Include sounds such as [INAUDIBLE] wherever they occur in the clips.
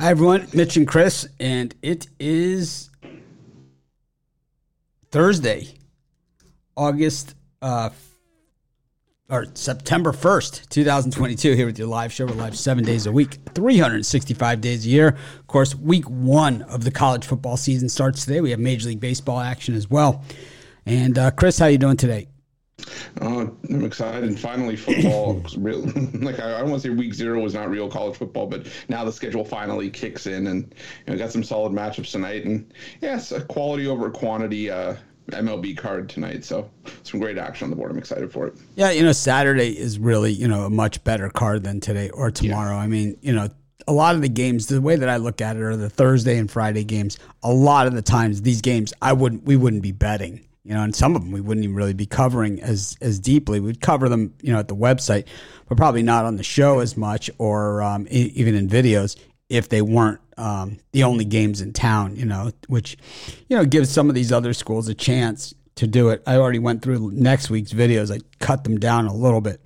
Hi, everyone. Mitch and Chris, and it is Thursday, August uh, or September 1st, 2022, here with your live show. We're live seven days a week, 365 days a year. Of course, week one of the college football season starts today. We have Major League Baseball action as well. And uh, Chris, how are you doing today? Uh, I'm excited. Finally, football. [LAUGHS] real, [LAUGHS] like I, I don't want to say week zero was not real college football, but now the schedule finally kicks in, and you know, got some solid matchups tonight. And yes, a quality over quantity uh, MLB card tonight. So some great action on the board. I'm excited for it. Yeah, you know, Saturday is really you know a much better card than today or tomorrow. Yeah. I mean, you know, a lot of the games, the way that I look at it, are the Thursday and Friday games. A lot of the times, these games, I wouldn't, we wouldn't be betting. You know, and some of them we wouldn't even really be covering as as deeply. We'd cover them, you know, at the website, but probably not on the show as much, or um, even in videos if they weren't um, the only games in town, you know, which, you know, gives some of these other schools a chance to do it. I already went through next week's videos. I cut them down a little bit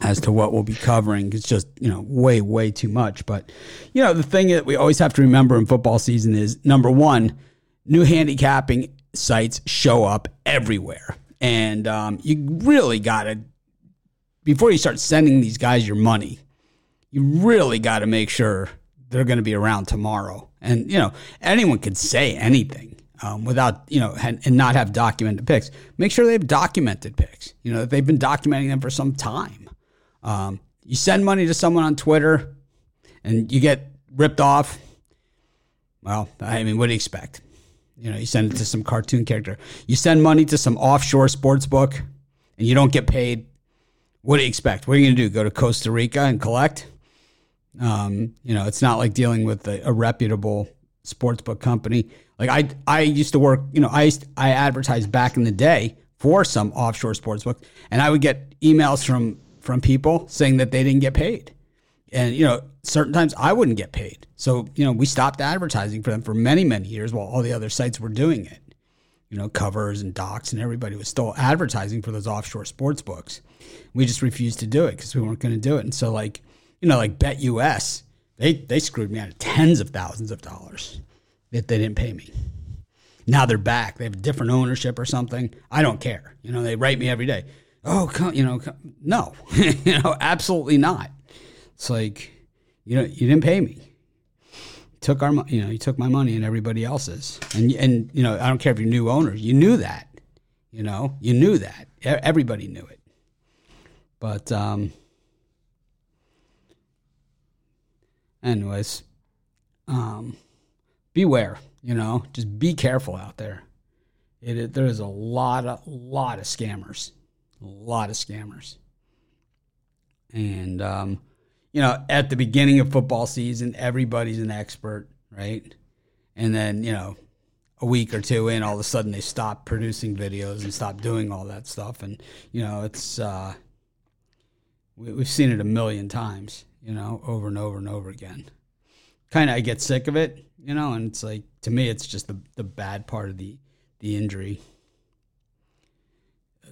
as to what we'll be covering. It's just, you know, way, way too much. But, you know, the thing that we always have to remember in football season is number one, new handicapping sites show up everywhere. And um, you really got to, before you start sending these guys your money, you really got to make sure they're going to be around tomorrow. And, you know, anyone could say anything um, without, you know, and, and, not have documented picks. Make sure they have documented picks, you know, that they've been documenting them for some time. Um, you send money to someone on Twitter and you get ripped off. Well, I mean, what do you expect? You know, you send it to some cartoon character. You send money to some offshore sports book and you don't get paid. What do you expect? What are you going to do? Go to Costa Rica and collect? Um, you know, it's not like dealing with a, a reputable sportsbook company. Like I, I used to work. You know, I I advertised back in the day for some offshore sports book, and I would get emails from from people saying that they didn't get paid, and you know, certain times I wouldn't get paid. So you know, we stopped advertising for them for many many years while all the other sites were doing it. You know, covers and docs and everybody was still advertising for those offshore sports books. We just refused to do it because we weren't going to do it, and so like you know, like BetUS, they they screwed me out of tens of thousands of dollars if they didn't pay me. Now they're back. They have a different ownership or something. I don't care. You know, they write me every day. Oh, come, you know, come. no, [LAUGHS] you know, absolutely not. It's like, you know, you didn't pay me. You took our, you know, you took my money and everybody else's. And and you know, I don't care if you're new owners. You knew that. You know, you knew that. Everybody knew it. But um, anyways, um, beware. You know, just be careful out there. It, it there is a lot of lot of scammers, a lot of scammers, and um, you know, at the beginning of football season, everybody's an expert, right? And then you know, a week or two in, all of a sudden they stop producing videos and stop doing all that stuff, and you know, it's uh, we, we've seen it a million times you know, over and over and over again. Kind of, I get sick of it, you know, and it's like to me, it's just the the bad part of the the injury,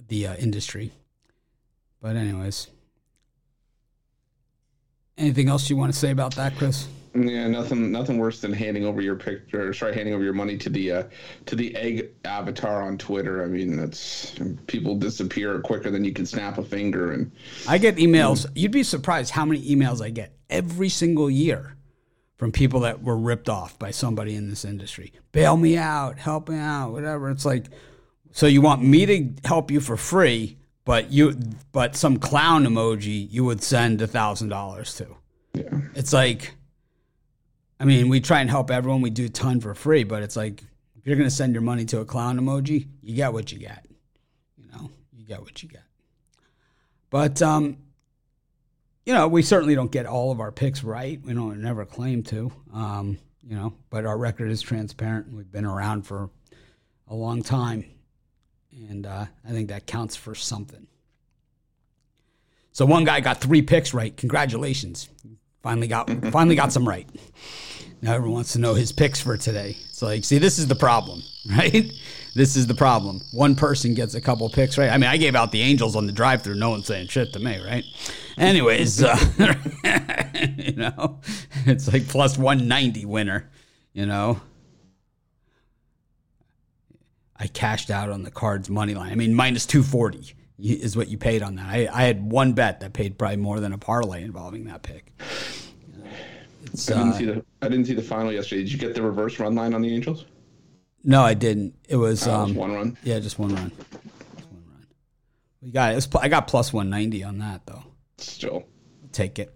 the uh, industry. But anyways, anything else you want to say about that, Chris? Yeah, nothing nothing worse than handing over your picture, sorry, handing over your money to the uh, to the egg avatar on Twitter. I mean, that's people disappear quicker than you can snap a finger. And I get emails. You'd be surprised how many emails I get every single year from people that were ripped off by somebody in this industry. Bail me out, help me out, whatever. It's like, so you want me to help you for free, but you but some clown emoji you would send a thousand dollars to. Yeah. It's like I mean, we try and help everyone. We do a ton for free, but it's like if you're going to send your money to a clown emoji, you get what you get. You know, you get what you get. But um, you know, we certainly don't get all of our picks right. We don't never claim to. Um, you know, but our record is transparent. and We've been around for a long time, and uh, I think that counts for something. So one guy got three picks right. Congratulations! Finally got finally got some right. Now everyone wants to know his picks for today. It's like, see, this is the problem, [LAUGHS] right? This is the problem. One person gets a couple picks right. I mean, I gave out the Angels on the drive-through. No one's saying shit to me, right? Anyways, uh, [LAUGHS] you know, it's like plus one ninety winner. You know, I cashed out on the Cards money line. I mean, minus two forty is what you paid on that. I, I had one bet that paid probably more than a parlay involving that pick. It's, I didn't uh, see the I didn't see the final yesterday. Did you get the reverse run line on the Angels? No, I didn't. It was, um, was one run. Yeah, just one run. Just one run. We got it. it was, I got plus one ninety on that though. Still, take it.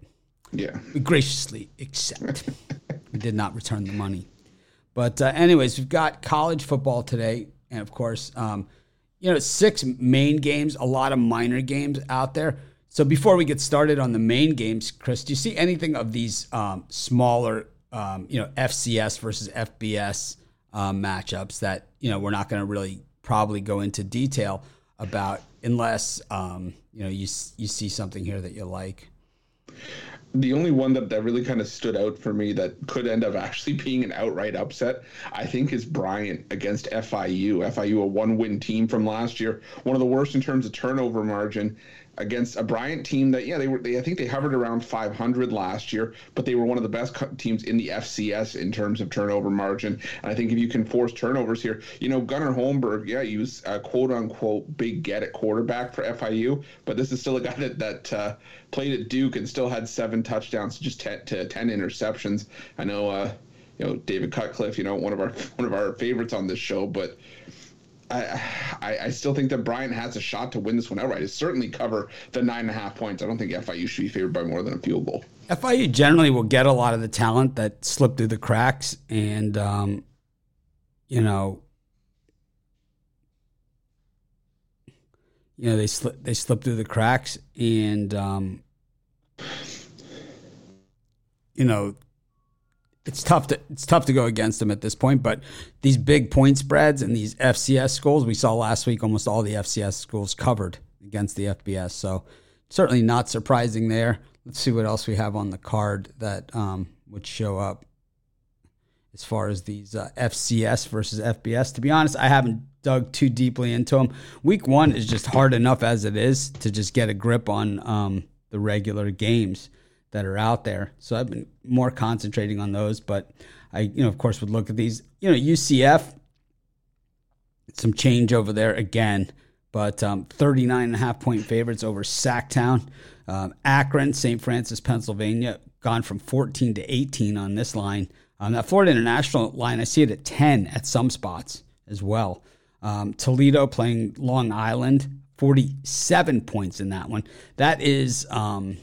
Yeah, we graciously accept. [LAUGHS] we did not return the money, but uh, anyways, we've got college football today, and of course, um, you know, six main games, a lot of minor games out there. So before we get started on the main games, Chris, do you see anything of these um, smaller, um, you know, FCS versus FBS? um, matchups that you know we're not going to really probably go into detail about unless um, you know you you see something here that you like. The only one that, that really kind of stood out for me that could end up actually [LAUGHS] being an outright upset, I think, is Bryant against FIU. FIU, a one win team from last year, one of the worst in terms of turnover margin against a Bryant team that yeah they were they, I think they hovered around 500 last year, but they were one of the best teams in the FCS in terms of turnover margin. And I think if you can force turnovers here, you know Gunnar Holmberg, yeah, he was a quote unquote big get at quarterback for FIU, but this is still a guy that that uh, played at Duke and still had seven touchdowns, just 10 to 10 interceptions. I know. Uh, you know David Cutcliffe, you know one of our one of our favorites on this show, but I, I, still think that Bryant has a shot to win this one outright. It certainly cover the nine and a half points. I don't think FIU should be favored by more than a field goal. FIU generally will get a lot of the talent that slipped through the cracks, and um, you know, you know they slip they slip through the cracks, and um, you know it's tough to it's tough to go against them at this point. But these big point spreads and these FCS schools we saw last week, almost all the FCS schools covered against the FBS. So certainly not surprising there. Let's see what else we have on the card that um, would show up as far as these uh, FCS versus FBS. To be honest, I haven't dug too deeply into them. Week one is just hard enough as it is to just get a grip on um, the regular games that are out there. So I've been more concentrating on those. But I, you know, of course, would look at these. You know, UCF, some change over there again, but um, 39 and a half point favorites over Sacktown. Um, Akron, St. Francis, Pennsylvania, gone from 14 to 18 on this line. Um, that Florida International line, I see it at 10 at some spots as well. Um, Toledo playing Long Island, 47 points in that one. That is um,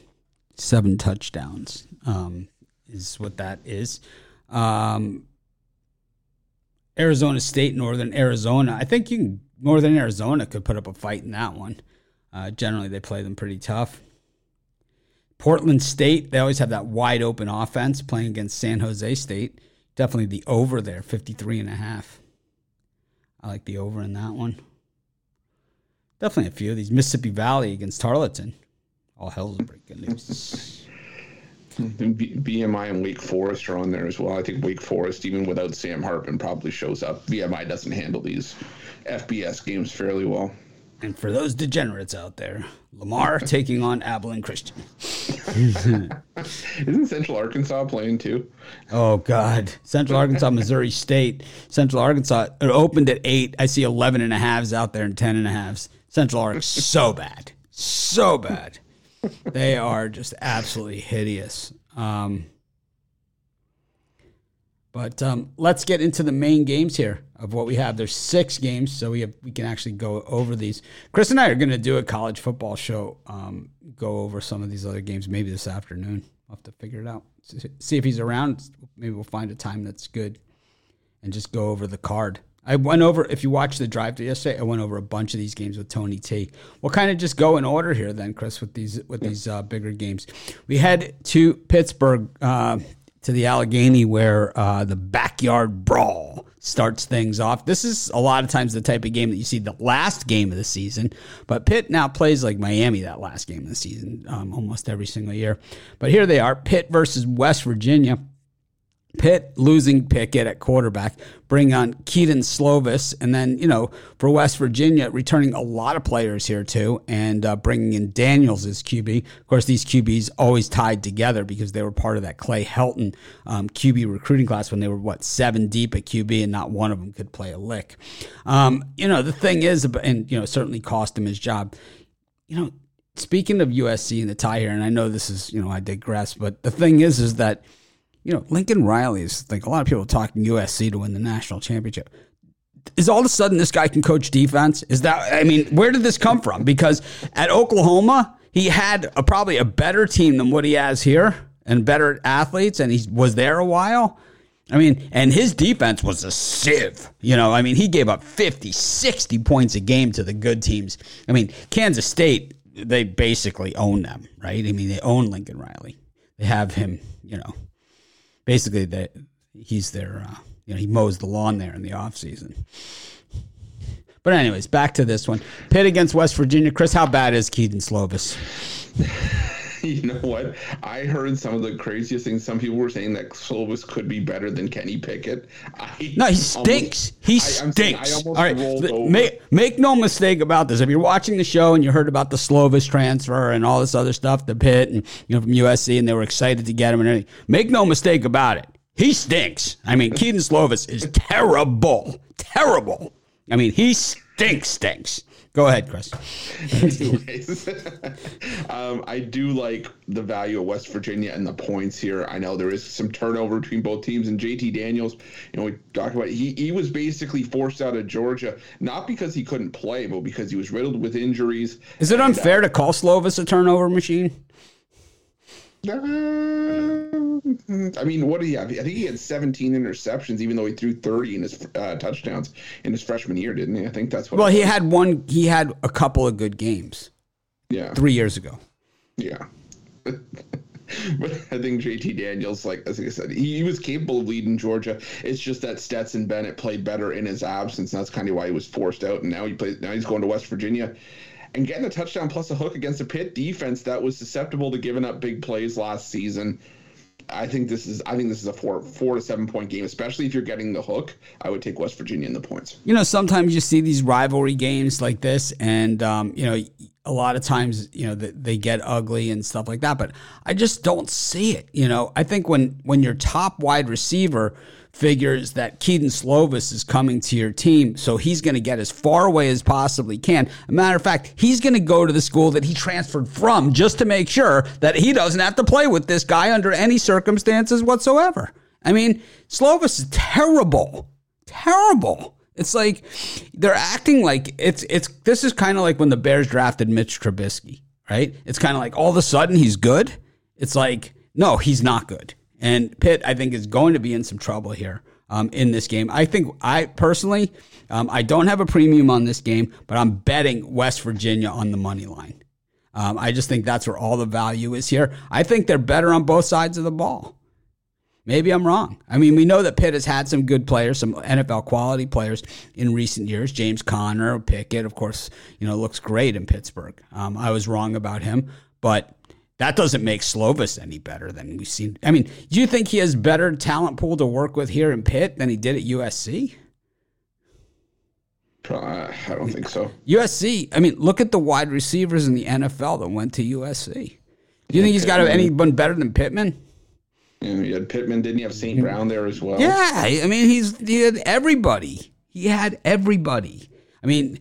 seven touchdowns um, is what that is. Um, Arizona State, Northern Arizona. I think you can, Northern Arizona could put up a fight in that one. Uh, generally, they play them pretty tough. Portland State, they always have that wide open offense playing against San Jose State. Definitely the over there, 53 and a half. I like the over in that one. Definitely a few of these. Mississippi Valley against Tarleton all hell's breaking loose. VMI and Wake Forest are on there as well. I think Wake Forest, even without Sam Hartman, probably shows up. VMI doesn't handle these FBS games fairly well. And for those degenerates out there, Lamar [LAUGHS] taking on Abilene Christian. [LAUGHS] Isn't Central Arkansas playing too? Oh God, Central Arkansas, Missouri State. Central Arkansas it opened at eight. I see 11 and a halves out there and 10 and a halves. Central Arkansas so bad, so bad they are just absolutely hideous. Um, but um, let's get into the main games here of what we have. There's six games, so we have we can actually go over these. Chris and I are going to do a college football show. Um, go over some of these other games maybe this afternoon. I'll have to figure it out. See if he's around. Maybe we'll find a time that's good, and just go over the card. I went over. If you watched the drive yesterday, I went over a bunch of these games with Tony T. We'll kind of just go in order here, then, Chris, with these with these uh, bigger games. We head to Pittsburgh uh, to the Allegheny, where uh, the backyard brawl starts things off. This is a lot of times the type of game that you see the last game of the season, but Pitt now plays like Miami that last game of the season um, almost every single year. But here they are: Pitt versus West Virginia. Pitt losing Pickett at quarterback, bring on Kedon Slovis, and then you know for West Virginia returning a lot of players here too, and uh, bringing in Daniels as QB. Of course, these QBs always tied together because they were part of that Clay Helton um, QB recruiting class when they were what seven deep at QB, and not one of them could play a lick. Um, you know the thing is, and you know certainly cost him his job. You know, speaking of USC and the tie here, and I know this is you know I digress, but the thing is, is that you know, Lincoln Riley is like a lot of people talking USC to win the national championship. Is all of a sudden this guy can coach defense? Is that, I mean, where did this come from? Because at Oklahoma, he had a, probably a better team than what he has here and better athletes, and he was there a while. I mean, and his defense was a sieve. You know, I mean, he gave up 50, 60 points a game to the good teams. I mean, Kansas State, they basically own them, right? I mean, they own Lincoln Riley. They have him, you know, basically that he's their uh, you know he mows the lawn there in the off season. But anyways, back to this one. Pitt against West Virginia. Chris, how bad is Kedon Slovis? [LAUGHS] you know what? I heard some of the craziest things. Some people were saying that Slovis could be better than Kenny Pickett. I no, he stinks. Almost, he stinks. I, All right, make make no mistake about this. If you're watching the show and you heard about the Slovis transfer and all this other stuff, the pit and you know from USC, and they were excited to get him and everything, make no mistake about it. He stinks. I mean, Kedon Slovis is terrible, terrible. I mean, he stinks, stinks. Go ahead, Chris. Anyways, [LAUGHS] um, I do like the value of West Virginia and the points here. I know there is some turnover between both teams, and JT Daniels, you know, we talked about he he was basically forced out of Georgia not because he couldn't play, but because he was riddled with injuries. Is it unfair and, uh, to call Slovis a turnover machine? I mean, what did he have? I think he had 17 interceptions, even though he threw 30 in his uh, touchdowns in his freshman year, didn't he? I think that's what. Well, he had one. He had a couple of good games. Yeah. Three years ago. Yeah. but [LAUGHS] I think JT Daniels, like as I said, he, he, was capable of leading Georgia. It's just that Stetson Bennett played better in his absence. And that's kind of why he was forced out. And now he plays. Now he's going to West Virginia and getting a touchdown plus a hook against a Pitt defense that was susceptible to giving up big plays last season. I think this is I think this is a four four to seven point game, especially if you're getting the hook. I would take West Virginia in the points. You know, sometimes you see these rivalry games like this, and um, you know, a lot of times you know they get ugly and stuff like that. But I just don't see it. You know, I think when when your top wide receiver figures that Kedon Slovis is coming to your team, so he's going to get as far away as possibly can. A matter of fact, he's going to go to the school that he transferred from just to make sure that he doesn't have to play with this guy under any circumstances whatsoever. I mean, Slovis is terrible, terrible. It's like they're acting like it's it's. This is kind of like when the Bears drafted Mitch Trubisky, right? It's kind of like all of a sudden he's good. It's like no, he's not good. And Pitt, I think, is going to be in some trouble here um, in this game. I think I personally, um, I don't have a premium on this game, but I'm betting West Virginia on the money line. Um, I just think that's where all the value is here. I think they're better on both sides of the ball. Maybe I'm wrong. I mean, we know that Pitt has had some good players, some NFL quality players in recent years. James Conner, Pickett, of course, you know, looks great in Pittsburgh. Um, I was wrong about him, but that doesn't make Slovis any better than we've seen. I mean, do you think he has better talent pool to work with here in Pitt than he did at USC? Uh, I don't think so. USC. I mean, look at the wide receivers in the NFL that went to USC. Do you think he's got anyone better than Pittman? Yeah, you had Pittman. Didn't you have St. Brown there as well? Yeah, I mean, he's he had everybody. He had everybody. I mean,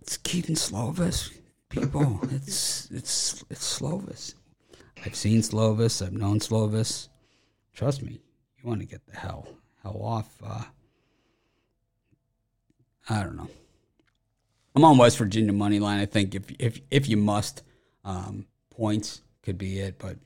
it's Kedon Slovis people. it's it's it's Slovis. I've seen Slovis. I've known Slovis. Trust me, you want to get the hell hell off. Uh, I don't know. I'm on West Virginia money line. I think if if if you must, um, points could be it, but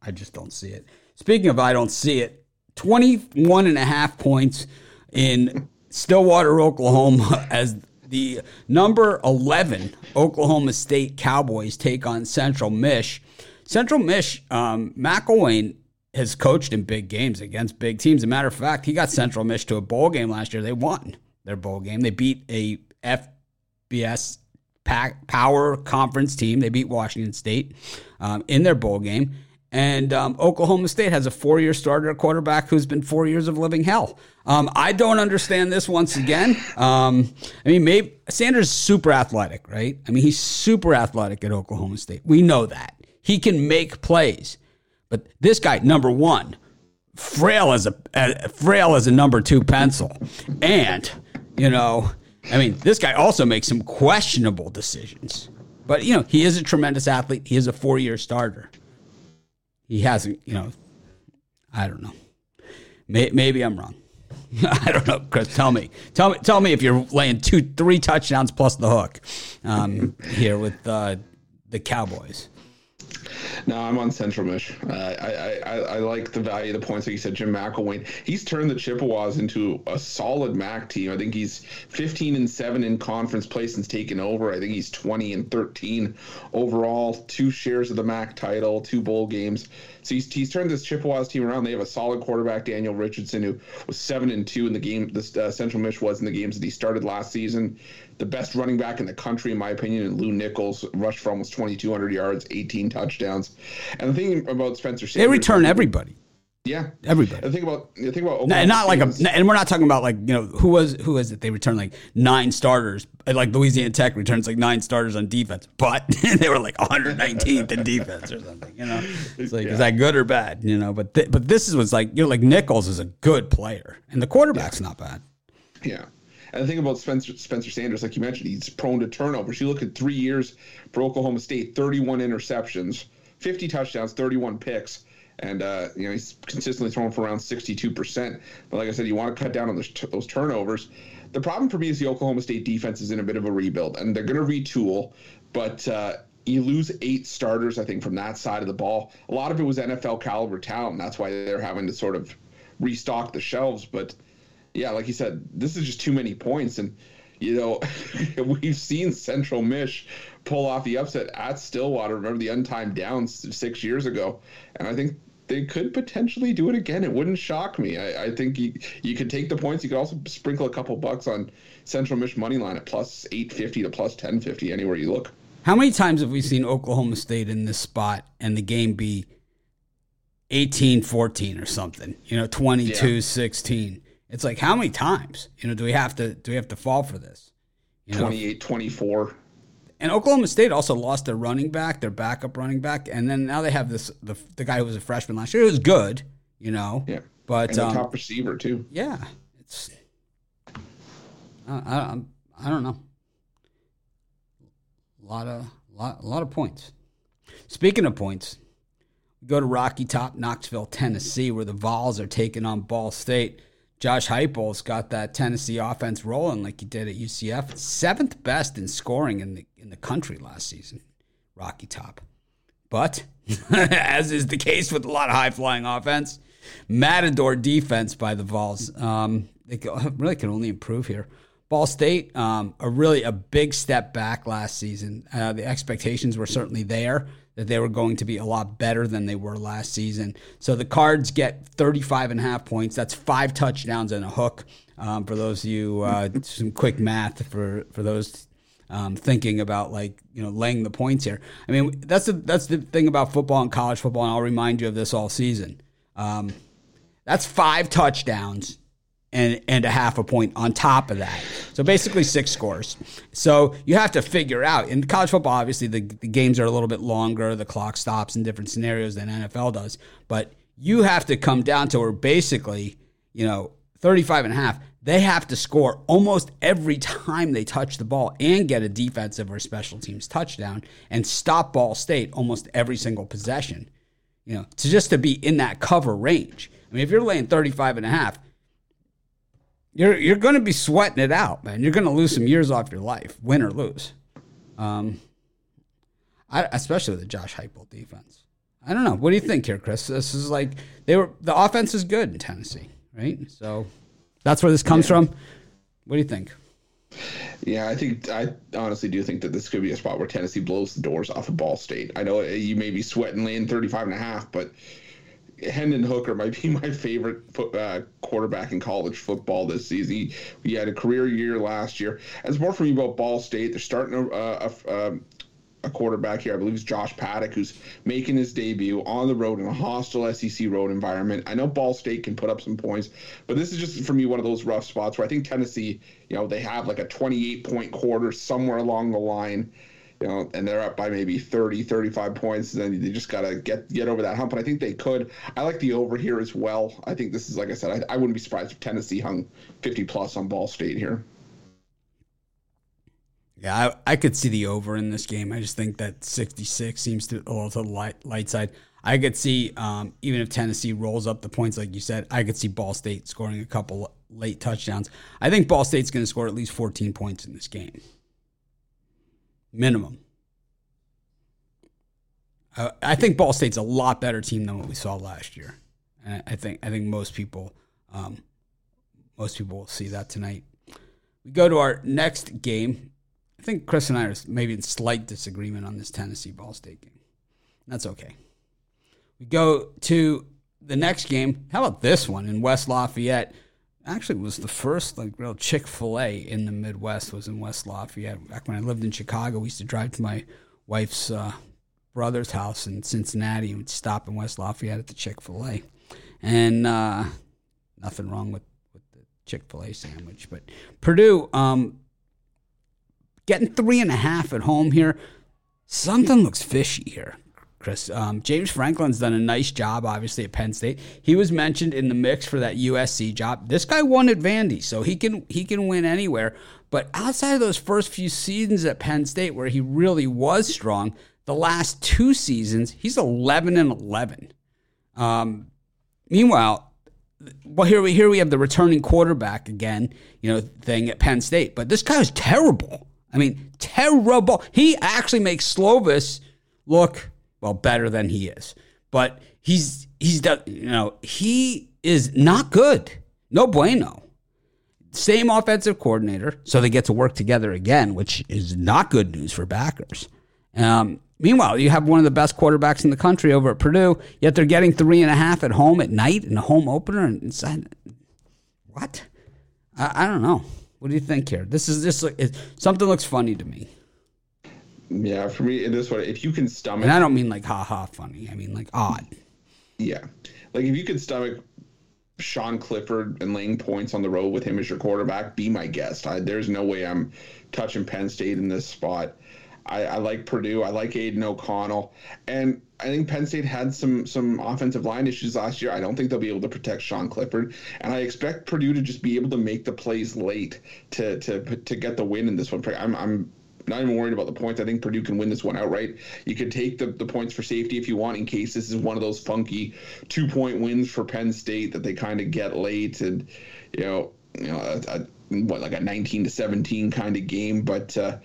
I just don't see it. Speaking of I don't see it, 21 and a half points in Stillwater, Oklahoma [LAUGHS] as the number 11 Oklahoma State Cowboys take on Central Mich. Central Mich, um, McElwain has coached in big games against big teams. As a matter of fact, he got Central Mich to a bowl game last year. They won their bowl game. They beat a FBS Power Conference team. They beat Washington State um, in their bowl game. And um, Oklahoma State has a four year starter quarterback who's been four years of living hell. Um, I don't understand this once again. Um, I mean, maybe Sanders is super athletic, right? I mean, he's super athletic at Oklahoma State. We know that. He can make plays. But this guy, number one, frail as a frail as a number two pencil. And, you know, I mean, this guy also makes some questionable decisions. But, you know, he is a tremendous athlete. He is a four year starter he hasn't, you know, I don't know. May, maybe I'm wrong. [LAUGHS] I don't know, Chris. Tell me, tell me, tell me if you're laying two, three touchdowns plus the hook um, here with uh, the Cowboys. No, I'm on Central Mich. Uh, I, I, I like the value of the points. Like you said, Jim McElwain. He's turned the Chippewas into a solid MAC team. I think he's 15 and seven in conference play since taking over. I think he's 20 and 13 overall. Two shares of the MAC title, two bowl games. So he's, he's turned this Chippewas team around. They have a solid quarterback, Daniel Richardson, who was seven and two in the game. This uh, Central Mich was in the games that he started last season the best running back in the country, in my opinion, and Lou Nichols rushed for almost 2,200 yards, 18 touchdowns. And the thing about Spencer Sanders, they return everybody. Yeah, everybody. The thing about the thing about no, not like a, and we're not talking about like you know who was who was it? They returned like nine starters, like Louisiana Tech returns like nine starters on defense, but [LAUGHS] they were like 119th in defense or something. You know, it's like yeah. is that good or bad? You know, but th- but this is what's like you know like Nichols is a good player and the quarterback's yeah. not bad. Yeah. And the thing about Spencer Spencer Sanders, like you mentioned, he's prone to turnovers. You look at three years for Oklahoma State, 31 interceptions, 50 touchdowns, 31 picks, and uh, you know he's consistently throwing for around 62%. But like I said, you want to cut down on those, t- those turnovers. The problem for me is the Oklahoma State defense is in a bit of a rebuild, and they're going to retool, but. Uh, you lose eight starters, I think, from that side of the ball. A lot of it was NFL caliber talent. That's why they're having to sort of restock the shelves. But yeah, like you said, this is just too many points. And, you know, [LAUGHS] we've seen Central Mich pull off the upset at Stillwater. Remember the untimed downs six years ago. And I think they could potentially do it again. It wouldn't shock me. I, I think you, you could take the points. You could also sprinkle a couple bucks on Central Mich money line at plus 850 to plus 1050 anywhere you look. How many times have we seen Oklahoma State in this spot and the game be 18 14 or something? You know, 22 yeah. 16. It's like how many times, you know, do we have to do we have to fall for this? You know? 28 24. And Oklahoma State also lost their running back, their backup running back, and then now they have this the the guy who was a freshman last year. It was good, you know. Yeah. But and um, top receiver too. Yeah. It's I, I I don't know. A lot of lot a lot of points. Speaking of points, we go to Rocky Top, Knoxville, Tennessee, where the Vols are taking on Ball State. Josh Heupel's got that Tennessee offense rolling like he did at UCF. Seventh best in scoring in the in the country last season, Rocky Top. But [LAUGHS] as is the case with a lot of high flying offense, Matador defense by the Vols. Um, they [LAUGHS] really can only improve here. Ball State, um, a really a big step back last season. Uh, the expectations were certainly there that they were going to be a lot better than they were last season. So the Cards get 35 and a half points. That's five touchdowns and a hook. Um, for those of you, uh, [LAUGHS] some quick math for, for those um, thinking about like you know laying the points here. I mean that's the that's the thing about football and college football, and I'll remind you of this all season. Um, that's five touchdowns and and a half a point on top of that. So basically six scores. So you have to figure out in college football, obviously the, the games are a little bit longer, the clock stops in different scenarios than NFL does, but you have to come down to where basically, you know, 35 and a half, they have to score almost every time they touch the ball and get a defensive or special teams touchdown and stop Ball State almost every single possession. You know, to just to be in that cover range. I mean, if you're laying 35 and a half, you're you're going to be sweating it out, man. You're going to lose some years off your life, win or lose. Um, I, especially with the Josh Heupel defense. I don't know. What do you think here, Chris? This is like they were the offense is good in Tennessee, right? So that's where this comes yeah. from. What do you think? Yeah, I think I honestly do think that this could be a spot where Tennessee blows the doors off of Ball State. I know you may be sweating laying 35 and a half, but Hendon Hooker might be [LAUGHS] my favorite uh, quarterback in college football this season. He, he, had a career year last year. As more for me about Ball State, they're starting a, a, a, a quarterback here. I believe it's Josh Paddock, who's making his debut on the road in a hostile SEC road environment. I know Ball State can put up some points, but this is just for me one of those rough spots where I think Tennessee, you know, they have like a 28 point quarter somewhere along the line you know, and they're up by maybe 30, 35 points, And then they just got to get get over that hump. And I think they could. I like the over here as well. I think this is, like I said, I, I wouldn't be surprised if Tennessee hung 50 plus on Ball State here. Yeah, I, I could see the over in this game. I just think that 66 seems to a little to the light, light side. I could see, um, even if Tennessee rolls up the points, like you said, I could see Ball State scoring a couple late touchdowns. I think Ball State's going to score at least 14 points in this game minimum. Uh, I think Ball State's a lot better team than what we saw last year. And I think I think most people um, most people will see that tonight. We go to our next game. I think Chris and I are maybe in slight disagreement on this Tennessee Ball State game. That's okay. We go to the next game. How about this one in West Lafayette? Actually was the first like real Chick Fil A in the Midwest was in West Lafayette. Back when I lived in Chicago, we used to drive to my wife's uh, brother's house in Cincinnati and we'd stop in West Lafayette at the Chick Fil A, and uh, nothing wrong with with the Chick Fil A sandwich, but Purdue um, getting three and a half at home here. Something looks fishy here. Chris. Um, James Franklin's done a nice job, obviously, at Penn State. He was mentioned in the mix for that USC job. This guy won at Vandy, so he can he can win anywhere. But outside of those first few seasons at Penn State, where he really was strong, the last two seasons he's eleven and eleven. Um, meanwhile, well, here we here we have the returning quarterback again, you know, thing at Penn State. But this guy is terrible. I mean, terrible. He actually makes Slovis look well, better than he is. But he's he's done, you know, he is not good. No bueno. Same offensive coordinator, so they get to work together again, which is not good news for backers. Um, meanwhile, you have one of the best quarterbacks in the country over at Purdue, yet they're getting three and a half at home at night in a home opener. And what? I, I, don't know. What do you think here? This is like, something looks funny to me. Yeah, for me, in this one, if you can stomach, and I don't mean like ha ha funny. I mean like odd. Yeah, like if you can stomach Sean Clifford and laying points on the road with him as your quarterback, be my guest. I, there's no way I'm touching Penn State in this spot. I, I, like Purdue. I like Aidan O'Connell, and I think Penn State had some some offensive line issues last year. I don't think they'll be able to protect Sean Clifford, and I expect Purdue to just be able to make the plays late to to to get the win in this one. I'm I'm not even worried about the points. I think Purdue can win this one outright. You could take the, the points for safety if you want, in case this is one of those funky two point wins for Penn State that they kind of get late and you know you know a, a, what like a 19 to 17 kind of game. But uh,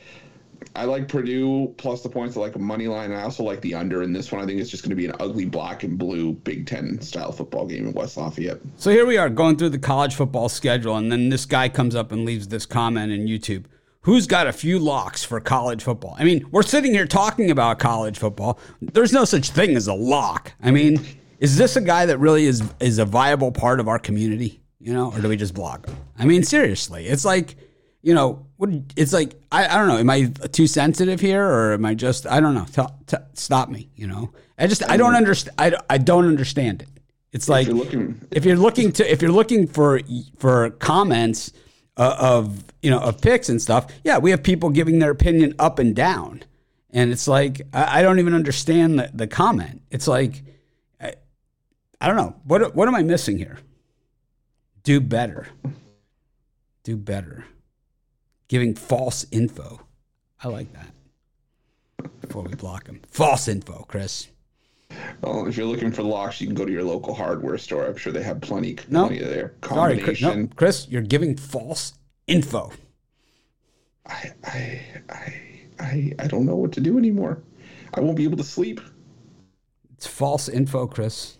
I like Purdue plus the points. I like a money line. I also like the under in this one. I think it's just going to be an ugly black and blue Big Ten style football game in West Lafayette. So here we are going through the college football schedule, and then this guy comes up and leaves this comment in YouTube who's got a few locks for college football? I mean, we're sitting here talking about college football. There's no such thing as a lock. I mean, is this a guy that really is is a viable part of our community? You know, or do we just block him? I mean, seriously, it's like, you know, it's like I, I don't know. Am I too sensitive here, or am I just I don't know? Tell, t- stop me. You know, I just I don't mm-hmm. understand. I, I don't understand it. It's like if you're looking, if you're looking to if you're looking for for comments uh, of you know of picks and stuff, yeah, we have people giving their opinion up and down, and it's like I, I don't even understand the, the comment. It's like I, I don't know what what am I missing here? Do better. Do better. Giving false info. I like that. Before we block them, false info, Chris. Well, if you're looking for locks, you can go to your local hardware store. I'm sure they have plenty, plenty of their combination. Sorry, Chris, no, Chris, you're giving false info. I, I, I, I, I don't know what to do anymore. I won't be able to sleep. It's false info, Chris.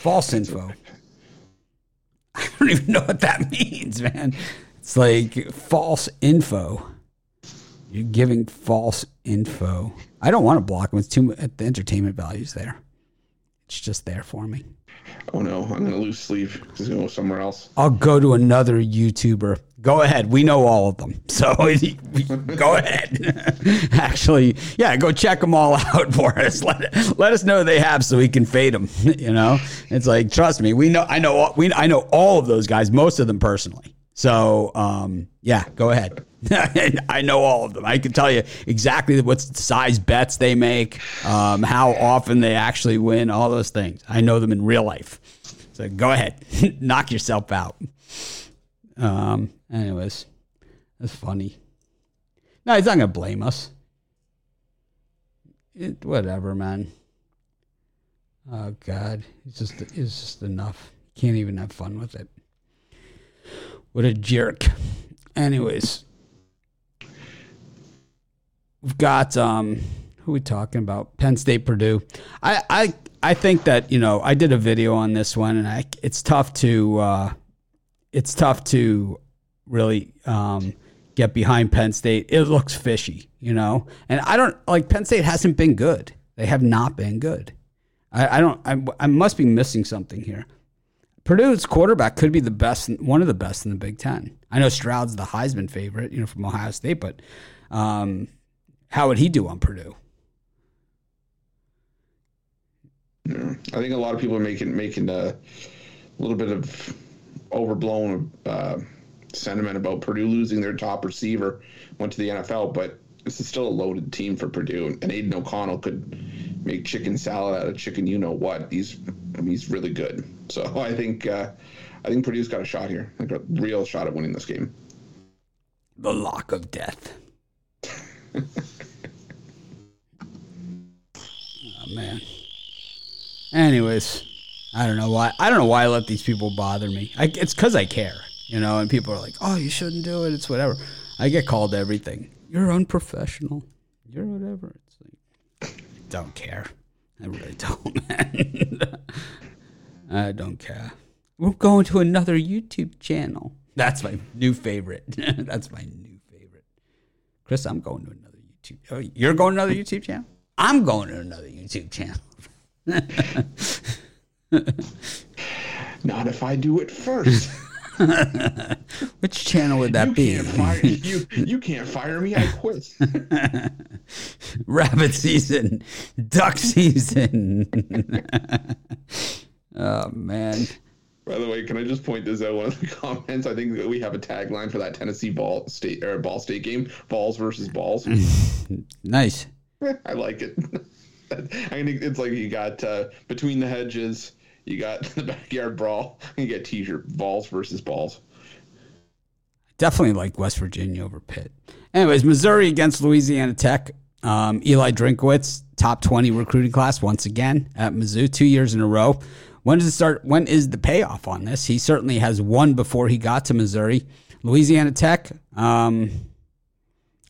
False info. [LAUGHS] I don't even know what that [LAUGHS] means, man. It's like false info. You're giving false info. I don't want to block them. It's too much. Uh, the entertainment values there. It's just there for me. Oh no, I'm gonna lose sleep because he's gonna go somewhere else. I'll go to another YouTuber. Go ahead. We know all of them. So [LAUGHS] go ahead. [LAUGHS] Actually, yeah, go check them all out for us. Let, let us know they have so we can fade them. [LAUGHS] You know, it's like, trust me, we know, I know, we, I know all of those guys, most of them personally. So, um, yeah, go ahead. [LAUGHS] I know all of them. I can tell you exactly what size bets they make, um, how often they actually win, all those things. I know them in real life. So go ahead, [LAUGHS] knock yourself out. Um, anyways, that's funny. No, he's not gonna blame us. It, whatever, man. Oh God, it's just it's just enough. Can't even have fun with it. What a jerk. Anyways, we've got um, who we talking about? Penn State, Purdue. I I I think that you know I did a video on this one, and I it's tough to uh, it's tough to really um, get behind Penn State. It looks fishy, you know, and I don't like Penn State hasn't been good. They have not been good. I, I don't. I, I must be missing something here. Purdue's quarterback could be the best, one of the best in the Big Ten. I know Stroud's the Heisman favorite, you know, from Ohio State, but um, how would he do on Purdue? Yeah, I think a lot of people are making making a little bit of overblown uh, sentiment about Purdue losing their top receiver, went to the NFL, but this is still a loaded team for Purdue, and Aidan O'Connell could make chicken salad out of chicken. You know what? He's I mean, he's really good. So [LAUGHS] I think uh, I think Purdue's got a shot here, like a real shot at winning this game. The lock of death. [LAUGHS] oh man. Anyways, I don't know why. I don't know why I let these people bother me. I, it's because I care, you know. And people are like, "Oh, you shouldn't do it." It's whatever. I get called everything. You're unprofessional. You're whatever. It's like, don't care. I really [LAUGHS] don't, man. I don't care. We're going to another YouTube channel. That's my new favorite. [LAUGHS] That's my new favorite. Chris, I'm going to another YouTube. Oh, you're going to another YouTube channel? I'm going to another YouTube channel. [LAUGHS] Not if I do it first. [LAUGHS] Which channel would that you be? Can't fire, you, [LAUGHS] you can't fire me. I quit. [LAUGHS] Rabbit season, duck season. oh man. By the way, can I just point this out? One of the comments. I think we have a tagline for that Tennessee ball state or ball state game: balls versus balls. nice. I like it. I think it's like you got uh, between the hedges, you got the backyard brawl, and you get t-shirt balls versus balls. Definitely like West Virginia over Pitt. Anyways, Missouri against Louisiana Tech. Um, Eli Drinkwitz, top twenty recruiting class once again at Mizzou, two years in a row. When does it start? When is the payoff on this? He certainly has won before he got to Missouri. Louisiana Tech, um,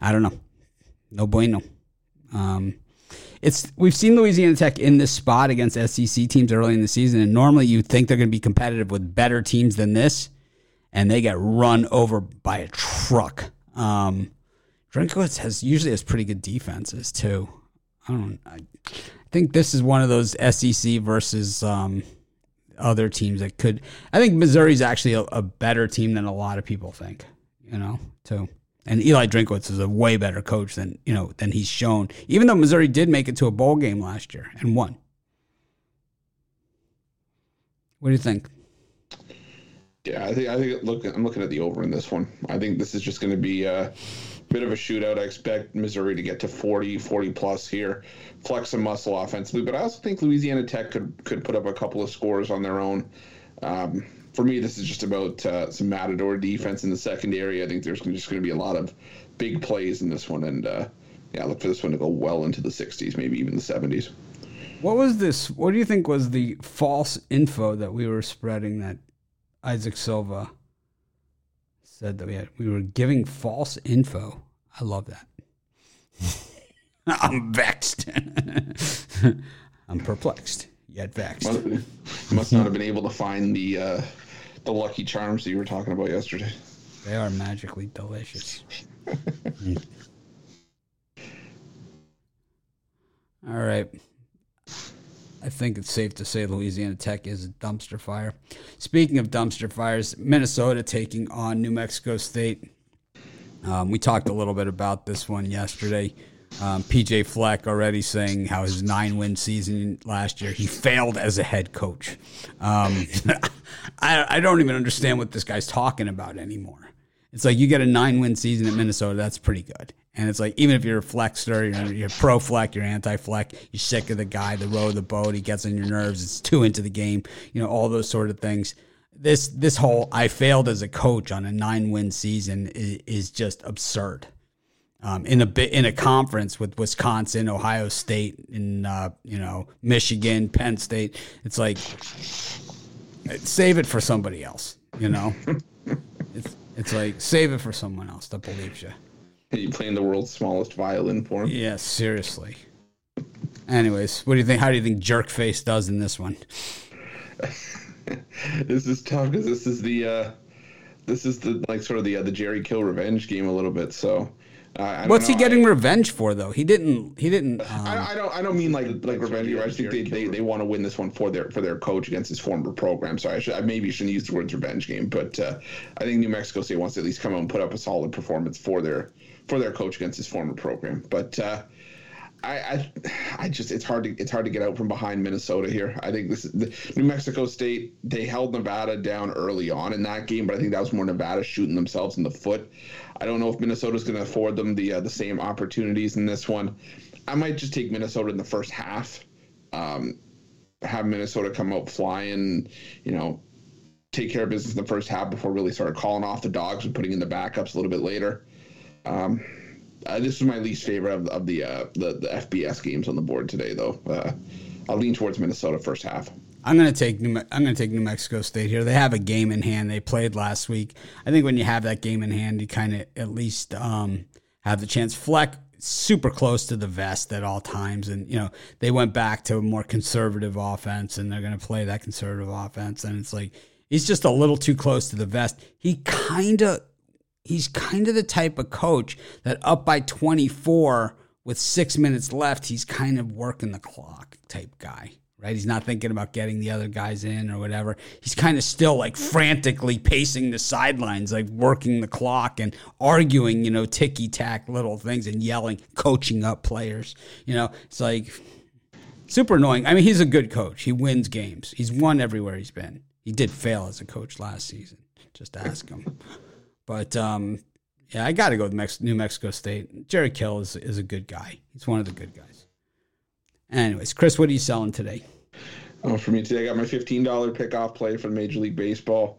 I don't know. No bueno. Um, it's we've seen Louisiana Tech in this spot against SEC teams early in the season, and normally you'd think they're going to be competitive with better teams than this, and they get run over by a truck. Um, Drinkwitz has usually has pretty good defenses too. I don't. I think this is one of those SEC versus um, other teams that could. I think Missouri's actually a, a better team than a lot of people think. You know, too. And Eli Drinkwitz is a way better coach than you know than he's shown. Even though Missouri did make it to a bowl game last year and won. What do you think? Yeah, I think I think look, I'm looking at the over in this one. I think this is just going to be a bit of a shootout. I expect Missouri to get to 40, 40 plus here, flex some muscle offensively. But I also think Louisiana Tech could could put up a couple of scores on their own. Um, for me, this is just about uh, some matador defense in the secondary. I think there's just going to be a lot of big plays in this one, and uh, yeah, look for this one to go well into the 60s, maybe even the 70s. What was this? What do you think was the false info that we were spreading that Isaac Silva said that we had? We were giving false info. I love that. [LAUGHS] I'm vexed. [LAUGHS] I'm perplexed yet vexed. Must, must not have been able to find the uh, the Lucky Charms that you were talking about yesterday. They are magically delicious. [LAUGHS] All right. I think it's safe to say Louisiana Tech is a dumpster fire. Speaking of dumpster fires, Minnesota taking on New Mexico State. Um, we talked a little bit about this one yesterday. Um, PJ Fleck already saying how his nine win season last year, he failed as a head coach. Um, [LAUGHS] I, I don't even understand what this guy's talking about anymore. It's like you get a nine win season at Minnesota, that's pretty good. And it's like even if you're a flexer, you're, you're pro fleck, you're anti fleck, you're sick of the guy, the row of the boat, he gets on your nerves, it's too into the game, you know, all those sort of things. This this whole I failed as a coach on a nine win season is, is just absurd. Um, in a bit in a conference with Wisconsin, Ohio State, and uh, you know Michigan, Penn State, it's like save it for somebody else. You know, [LAUGHS] it's like save it for someone else that believes you. Are you playing the world's smallest violin for him? Yeah, seriously. Anyways, what do you think? How do you think Jerkface does in this one? [LAUGHS] this is tough because this is the uh, this is the like sort of the uh, the Jerry Kill revenge game a little bit. So uh, What's he getting I, revenge for though? He didn't. He didn't. Um, I, I, don't. I don't mean like like revenge. I just think they, they, they want to win this one for their for their coach against his former program. So I should I maybe shouldn't use the words revenge game, but uh, I think New Mexico State wants to at least come out and put up a solid performance for their for their coach against his former program. But uh, I, I, I just it's hard to it's hard to get out from behind Minnesota here. I think this is the, New Mexico State. They held Nevada down early on in that game, but I think that was more Nevada shooting themselves in the foot. I don't know if Minnesota's going to afford them the uh, the same opportunities in this one. I might just take Minnesota in the first half. Um, have Minnesota come out flying, you know, take care of business in the first half before really start calling off the dogs and putting in the backups a little bit later. Um, uh, this is my least favorite of, of the, uh, the the FBS games on the board today, though. Uh, I'll lean towards Minnesota first half. I'm to take New, I'm to take New Mexico State here. They have a game in hand. They played last week. I think when you have that game in hand, you kind of at least um, have the chance. Fleck super close to the vest at all times, and you know they went back to a more conservative offense, and they're to play that conservative offense. And it's like he's just a little too close to the vest. He kind of he's kind of the type of coach that up by 24 with six minutes left, he's kind of working the clock type guy. Right? He's not thinking about getting the other guys in or whatever. He's kind of still like frantically pacing the sidelines, like working the clock and arguing, you know, ticky tack little things and yelling, coaching up players. You know, it's like super annoying. I mean, he's a good coach. He wins games. He's won everywhere he's been. He did fail as a coach last season. Just ask him. But um, yeah, I got to go with Mex- New Mexico State. Jerry Kill is, is a good guy. He's one of the good guys. Anyways, Chris, what are you selling today? Oh, for me today, I got my $15 pickoff play from Major League Baseball.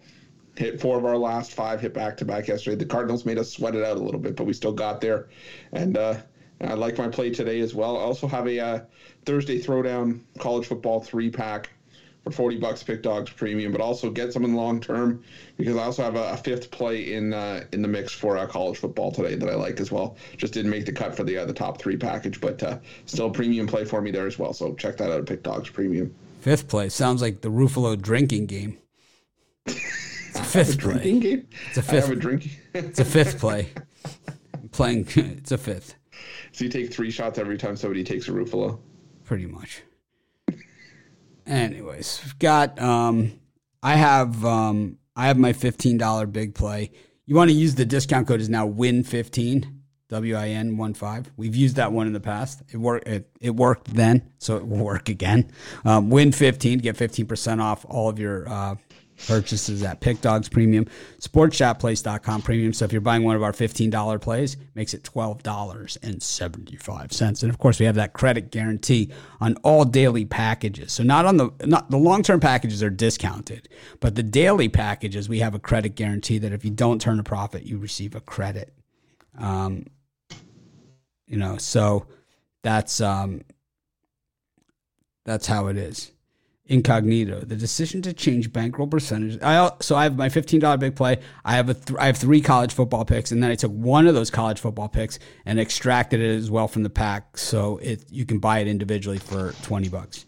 Hit four of our last five, hit back to back yesterday. The Cardinals made us sweat it out a little bit, but we still got there. And uh, I like my play today as well. I also have a uh, Thursday throwdown college football three pack for 40 bucks pick dogs premium but also get some in the long term because i also have a, a fifth play in uh, in the mix for uh, college football today that i like as well. Just didn't make the cut for the uh, the top three package but uh, still premium play for me there as well. So check that out at pick dogs premium. Fifth play sounds like the Ruffalo drinking game. It's a [LAUGHS] fifth play. drinking game? It's a fifth I have a drinking [LAUGHS] it's a fifth play. Playing [LAUGHS] it's a fifth. So you take three shots every time somebody takes a Ruffalo? Pretty much Anyways, we've got um I have um I have my fifteen dollar big play. You want to use the discount code is now win fifteen. W I N one five. We've used that one in the past. It worked. It, it worked then, so it will work again. Um, win fifteen get fifteen percent off all of your uh, purchases at Pick Dogs Premium, SportsChatPlace.com Premium. So if you're buying one of our $15 plays, makes it $12.75. And of course, we have that credit guarantee on all daily packages. So not on the not the long-term packages are discounted, but the daily packages we have a credit guarantee that if you don't turn a profit, you receive a credit. Um, you know, so that's um, that's how it is incognito. The decision to change bankroll percentage. I so I have my fifteen dollar big play. I have a th- I have three college football picks, and then I took one of those college football picks and extracted it as well from the pack, so it you can buy it individually for twenty bucks.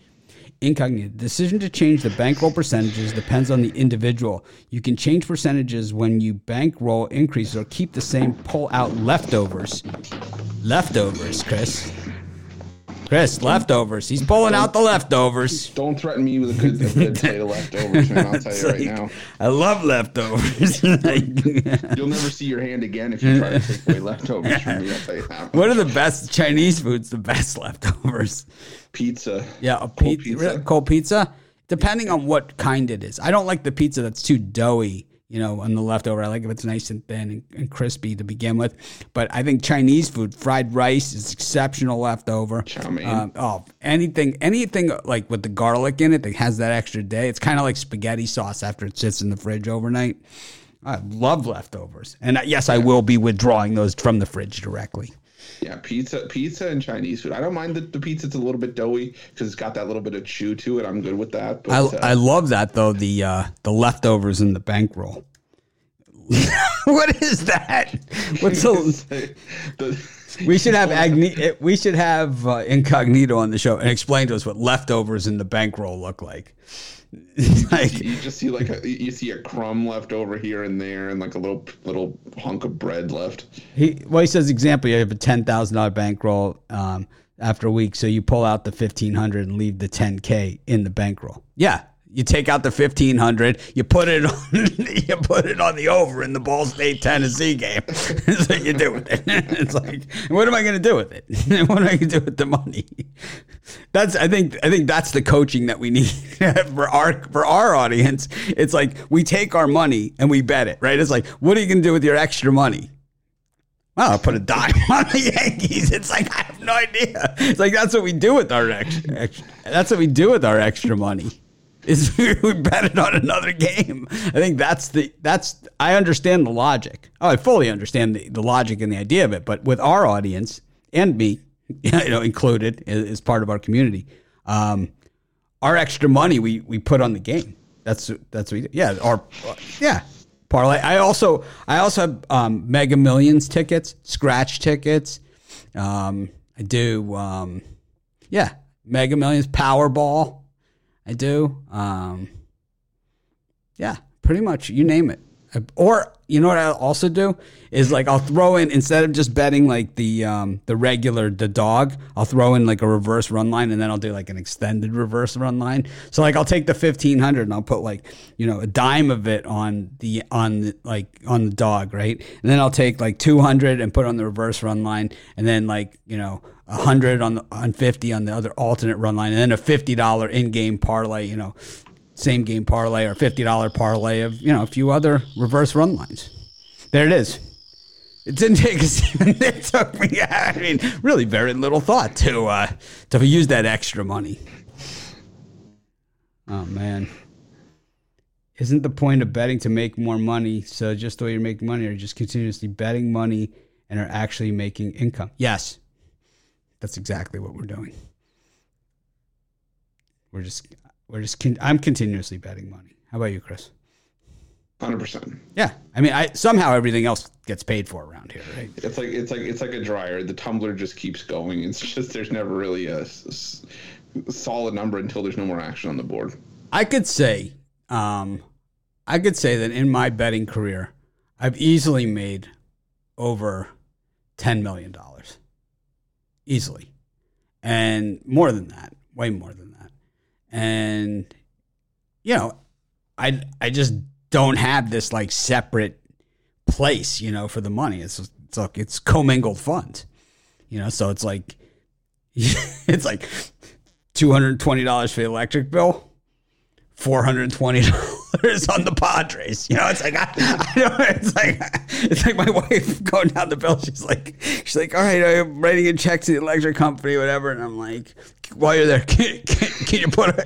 Incognito. The decision to change the bankroll percentages depends on the individual. You can change percentages when you bankroll increases or keep the same. Pull out leftovers. Leftovers, Chris. Chris, leftovers. He's pulling out the leftovers. Don't threaten me with a good, a good plate of leftovers, man. I'll tell you right now. I love leftovers. [LAUGHS] You'll never see your hand again if you try to take away leftovers from me. I'll tell you that. what are the best Chinese foods? The best leftovers. Pizza. Yeah, a Cold pizza, pizza. cold pizza. Depending on what kind it is, I don't like the pizza that's too doughy. You know, on the leftover, I like if it's nice and thin and, and crispy to begin with. But I think Chinese food, fried rice, is exceptional leftover. Chow mein. Um, oh, anything, anything like with the garlic in it that has that extra day. It's kind of like spaghetti sauce after it sits in the fridge overnight. I love leftovers, and uh, yes, I will be withdrawing those from the fridge directly. Yeah, pizza, pizza, and Chinese food. I don't mind the, the it's a little bit doughy because it's got that little bit of chew to it. I'm good with that. But, I, uh, I love that though the uh, the leftovers in the bankroll. [LAUGHS] what is that? What's the? [LAUGHS] the, We should have [LAUGHS] Agni- We should have uh, incognito on the show and explain to us what leftovers in the bankroll look like. [LAUGHS] like you just see like a, you see a crumb left over here and there, and like a little little hunk of bread left. he, well, he says example. You have a ten thousand dollar bankroll um, after a week, so you pull out the fifteen hundred and leave the ten k in the bankroll. Yeah, you take out the fifteen hundred, you put it [LAUGHS] on, you put it on the over in the Ball State Tennessee game. [LAUGHS] That's what you do with it. [LAUGHS] It's like, what am I going to do with it? what am I going to do with the money? That's I think I think that's the coaching that we need for our for our audience. It's like we take our money and we bet it, right? It's like, what are you going to do with your extra money? Well, I'll put a dime on the Yankees. It's like I have no idea. It's like that's what we do with our extra. extra that's what we do with our extra money. Is [LAUGHS] we bet it on another game. I think that's the that's. I understand the logic. Oh, I fully understand the, the logic and the idea of it. But with our audience and me, [LAUGHS] you know, included as part of our community, um, our extra money we we put on the game. That's that's what we. Yeah, our yeah parlay. I also I also have um, Mega Millions tickets, scratch tickets. Um, I do um, yeah, Mega Millions, Powerball. I do. Um, yeah, pretty much. You name it. Or you know what I'll also do is like I'll throw in instead of just betting like the um, the regular the dog, I'll throw in like a reverse run line and then I'll do like an extended reverse run line. So like I'll take the fifteen hundred and I'll put like you know a dime of it on the on the, like on the dog, right? And then I'll take like two hundred and put on the reverse run line, and then like you know a hundred on the on fifty on the other alternate run line, and then a fifty dollar in game parlay, you know same game parlay or fifty dollar parlay of you know a few other reverse run lines. There it is. It didn't take. [LAUGHS] It took me. I mean, really very little thought to uh, to use that extra money. Oh man. Isn't the point of betting to make more money? So just the way you're making money, or just continuously betting money and are actually making income? Yes, that's exactly what we're doing. We're just we're just con- I'm continuously betting money. How about you, Chris? Hundred percent. Yeah, I mean, I somehow everything else gets paid for around here, right? It's like it's like it's like a dryer. The tumbler just keeps going. It's just there's never really a solid number until there's no more action on the board. I could say, um, I could say that in my betting career, I've easily made over ten million dollars, easily, and more than that, way more than that. And you know, I I just don't have this like separate place, you know, for the money. It's it's like it's commingled funds, you know. So it's like [LAUGHS] it's like two hundred twenty dollars for the electric bill, four hundred twenty dollars on the Padres. You know, it's like I, I don't. It's like it's like my [LAUGHS] wife going down the bill. She's like, she's like, all right, I'm writing a check to the electric company, whatever. And I'm like, while you're there, can, can, can you put a,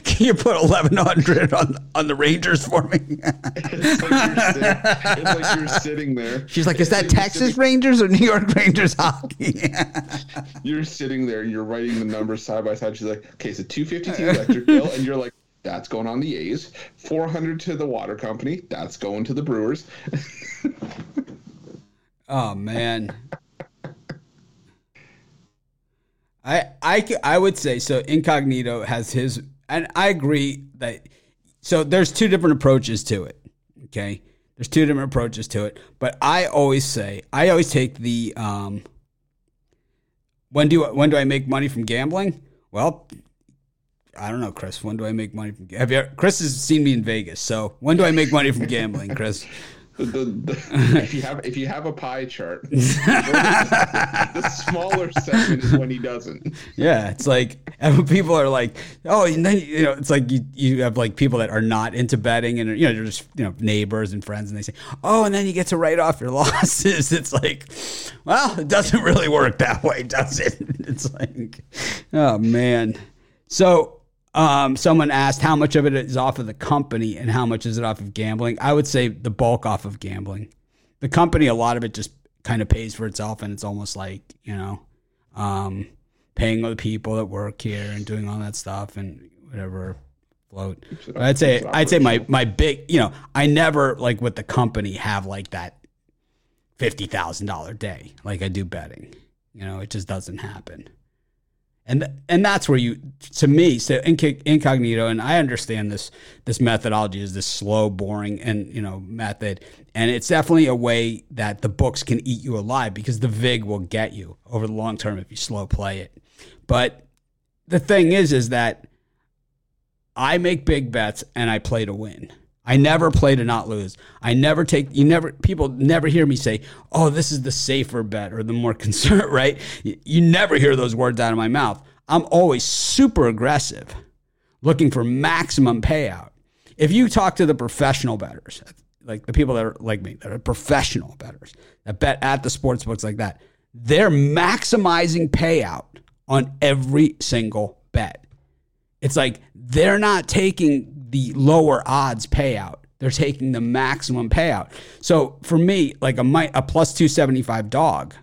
can you put eleven hundred on on the Rangers for me? It's like you're sitting, it's like you're sitting there. She's like, is that You're Texas sitting- Rangers or New York Rangers hockey? [LAUGHS] You're sitting there. You're writing the numbers side by side. She's like, okay, so 250 [LAUGHS] electric bill, and you're like, that's going on the A's. 400 to the water company. That's going to the Brewers. [LAUGHS] Oh man. I I I would say so incognito has his and I agree that so there's two different approaches to it. Okay? There's two different approaches to it, but I always say I always take the um when do when do I make money from gambling? Well, I don't know, Chris. When do I make money from? Have you? Chris has seen me in Vegas, so when do I make money from gambling, Chris? [LAUGHS] The, the, the, if you have if you have a pie chart, [LAUGHS] the smaller segment is when he doesn't. Yeah, it's like and people are like, oh, and then you know, it's like you you have like people that are not into betting, and you know, they're just you know neighbors and friends, and they say, oh, and then you get to write off your [LAUGHS] losses. It's like, well, it doesn't really work that way, does it? It's like, oh man. So um, someone asked how much of it is off of the company and how much is it off of gambling. I would say the bulk off of gambling. The company, a lot of it just kind of pays for itself, and it's almost like you know, um, paying all the people that work here and doing all that stuff and whatever float. But I'd say I'd say my my big you know I never like with the company have like that fifty thousand dollar day like I do betting. You know, it just doesn't happen and and that's where you to me so incognito and i understand this this methodology is this slow boring and you know method. And it's definitely a way that the books can eat you alive because the vig will get you over the long term if you slow play it. But the thing is is that i make big bets and i play to win I never play to not lose. I never take you never people never hear me say, "Oh, this is the safer bet or the more [LAUGHS] concerned," right? You never hear those words out of my mouth. I'm always super aggressive, looking for maximum payout. If you talk to the professional bettors, like the people that are like me, that are professional bettors, that bet at the sports books like that, they're maximizing payout on every single bet. It's like they're not taking the lower odds payout. They're taking the maximum payout. So for me, like a a plus 275 dog,